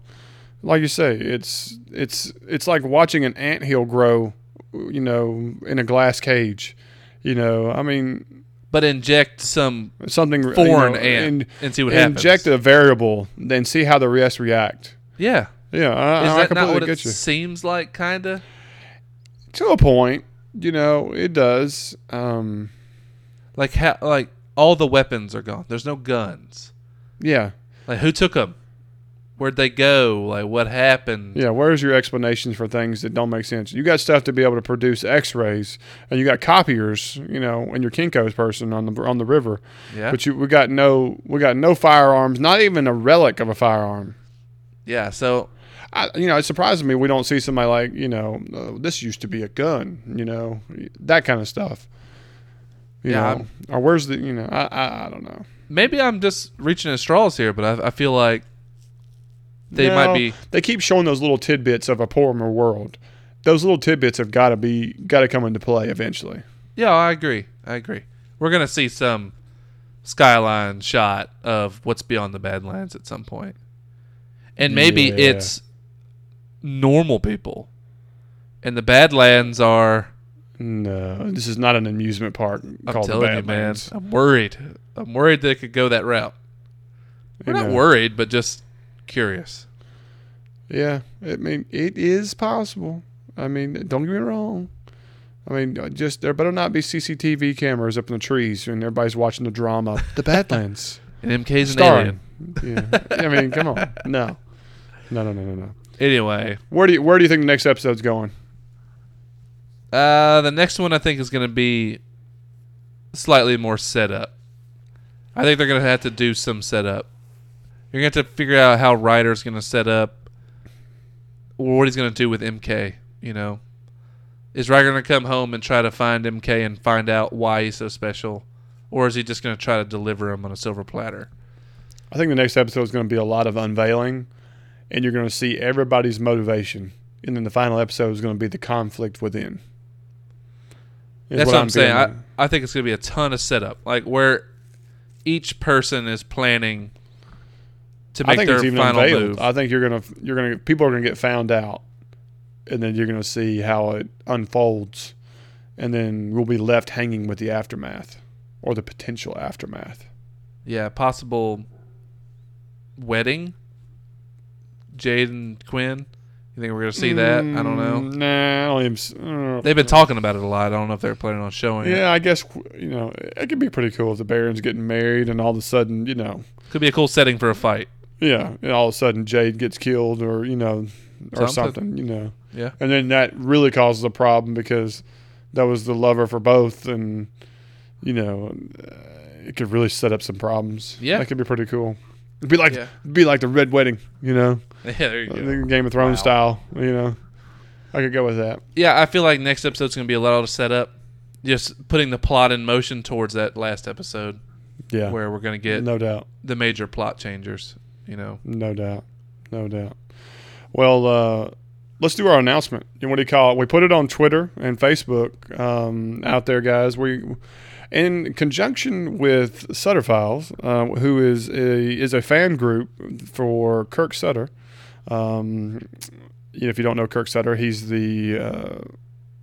like you say, it's it's it's like watching an anthill grow. You know, in a glass cage. You know, I mean, But inject some something you foreign know, ant and and see what happens. inject a variable, then see how the rest react. Yeah. Yeah, I, Is I that completely not what it you. seems like kinda? To a point, you know, it does. Um, Like how like all the weapons are gone. There's no guns. yeah, Like who took them? Where'd they go? Like what happened? yeah. Where's your explanations for things that don't make sense? You got stuff to be able to produce X-rays, and you got copiers, you know, and your Kinko's person on the on the river. Yeah. But you, we got no, we got no firearms, not even a relic of a firearm. yeah. So I, you know, it surprises me we don't see somebody like, you know, oh, this used to be a gun, you know, that kind of stuff. You Yeah, know, or where's the, you know, I, I, I don't know. maybe I'm just reaching at straws here, but I, I feel like they No, might be. They keep showing those little tidbits of a poorer world. Those little tidbits have got to be, got to come into play eventually. Yeah, I agree. I agree. We're gonna see some skyline shot of what's beyond the Badlands at some point. point, and maybe Yeah. it's normal people, and the Badlands are. No, this is not an amusement park I'm called the telling you, man. Badlands. I'm worried. I'm worried that it could go that route. We're You not know. worried, but just curious. Yeah, I mean, it is possible. I mean, don't get me wrong. I mean, uh, just there better not be CCTV cameras up in the trees and everybody's watching the drama. The Badlands. And MK's an Starring. alien. yeah. I mean, come on. No. No, no, no, no, no. Anyway, Where do you where do you think the next episode's going? uh, the next one I think is going to be slightly more setup. I think they're going to have to do some setup. You're going to have to figure out how Ryder's going to set up, or what he's going to do with MK. You know, is Ryder going to come home and try to find MK and find out why he's so special, or is he just going to try to deliver him on a silver platter? I think the next episode is going to be a lot of unveiling, and you're going to see everybody's motivation, and then the final episode is going to be the conflict within. That's what, I'm, saying. I, I think it's going to be a ton of setup, like where each person is planning to I make think their final unveiled. move. I think you're gonna you're gonna people are gonna get found out, and then you're gonna see how it unfolds, and then we'll be left hanging with the aftermath, or the potential aftermath. yeah, possible wedding. Jade and Quinn. You think we're going to see that? I don't know. Mm, Nah, I don't even. s- uh, They've been talking about it a lot. I don't know if they're planning on showing it. Yeah, I guess you know it could be pretty cool if the Barons getting married, and all of a sudden, you know, Could be a cool setting for a fight. yeah, and all of a sudden Jade gets killed, or you know, or Something. something, you know. Yeah. and then that really causes a problem because that was the lover for both, and you know, uh, it could really set up some problems. Yeah. that could be pretty cool. It'd be like Yeah. be like the Red Wedding, you know, Yeah, there you go. Game of Thrones Wow. style. You know, I could go with that. Yeah, I feel like next episode's going to be a lot of setup. Just putting the plot in motion towards that last episode Yeah, where we're going to get no doubt, the major plot changers, you know. no doubt, no doubt. Well, uh, let's do our announcement. You what do you call it? We put it on Twitter and Facebook um, out there, guys. We, in conjunction with Sutter Files, uh, who is a is a fan group for Kurt Sutter. Um, you know, if you don't know Kurt Sutter, he's the uh,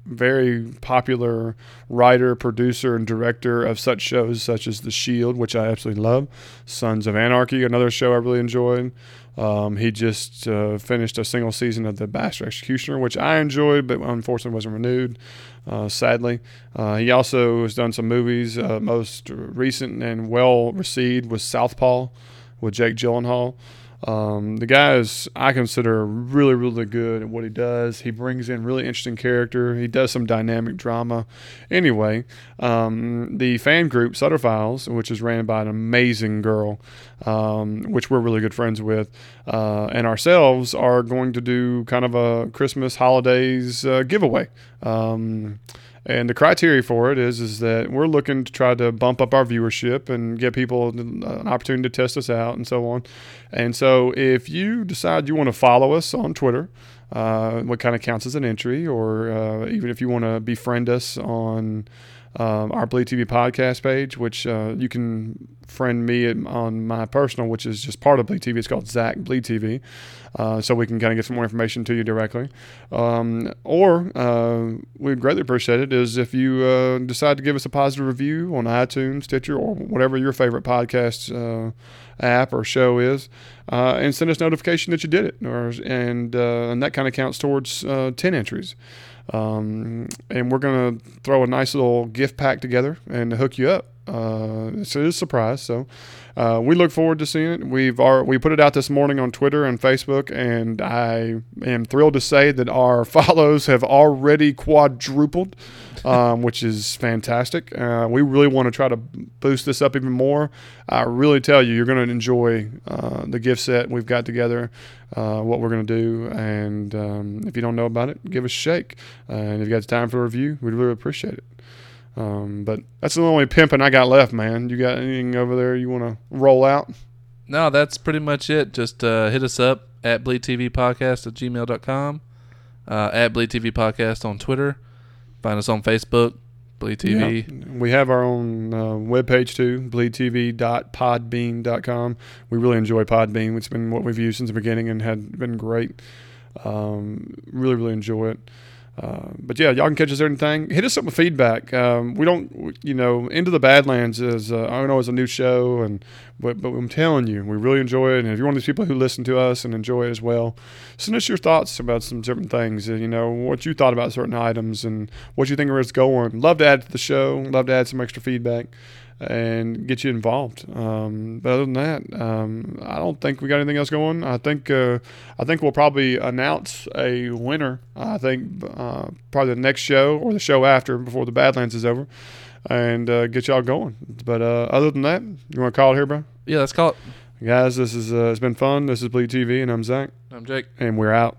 very popular writer, producer, and director of such shows such as The Shield, which I absolutely love, Sons of Anarchy, another show I really enjoyed. Um, he just uh, finished a single season of The Bastard Executioner, which I enjoyed, but unfortunately wasn't renewed, uh, sadly. Uh, he also has done some movies. Uh, most recent and well received was Southpaw with Jake Gyllenhaal. Um, the guy is, I consider, really, really good at what he does. He brings in really interesting character. He does some dynamic drama. Anyway, um, the fan group Sutter Files, which is ran by an amazing girl, um, which we're really good friends with, uh, and ourselves are going to do kind of a Christmas holidays uh, giveaway. And the criteria for it is is that we're looking to try to bump up our viewership and get people an opportunity to test us out and so on. And so if you decide you want to follow us on Twitter, uh, what kind of counts as an entry, or uh, even if you want to befriend us on um, our Bleed TV podcast page, which uh, you can friend me on my personal, which is just part of Bleed TV. It's called Zach Bleed TV, uh, so we can kind of get some more information to you directly. Um, or uh, we'd greatly appreciate it is if you uh, decide to give us a positive review on iTunes, Stitcher, or whatever your favorite podcast uh, app or show is, uh, and send us notification that you did it, or and and that kind of counts towards ten entries. Um, and we're going to throw a nice little gift pack together and hook you up. Uh, it's a surprise. So uh, we look forward to seeing it. We've our, we put it out this morning on Twitter and Facebook, and I am thrilled to say that our follows have already quadrupled, um, which is fantastic. Uh, we really want to try to boost this up even more. I really tell you, you're going to enjoy uh, the gift set we've got together, uh, what we're going to do, and um, if you don't know about it, give us a shake. and if you got time for a review, we'd really appreciate it. Um, but that's the only pimping I got left, man. You got anything over there you want to roll out? No, that's pretty much it. Just uh, hit us up at Bleed TV Podcast at gmail.com, uh, at Bleed TV Podcast on Twitter. Find us on Facebook, Bleed TV. Yeah. We have our own uh, webpage too, bleedtv.podbean.com. We really enjoy Podbean. It's been what we've used since the beginning and had been great. Um, really, really enjoy it. Uh, but yeah, y'all can catch us anything. Hit us up with feedback. Um, we don't, you know, Into the Badlands is uh, I know it's a new show, and but, but I'm telling you, we really enjoy it. And if you're one of these people who listen to us and enjoy it as well, send us your thoughts about some different things. Uh, you know, what you thought about certain items and what you think where it's going. Love to add to the show. Love to add some extra feedback and get you involved. Um, but other than that, um, I don't think we got anything else going. I think uh, I think we'll probably announce a winner. I think uh, probably the next show or the show after before the Badlands is over, and uh, get y'all going. But uh, other than that, you want to call it here, bro? Yeah, let's call it. Guys, this is uh, it's been fun. This is Bleed TV, and I'm Zach. I'm Jake, and we're out.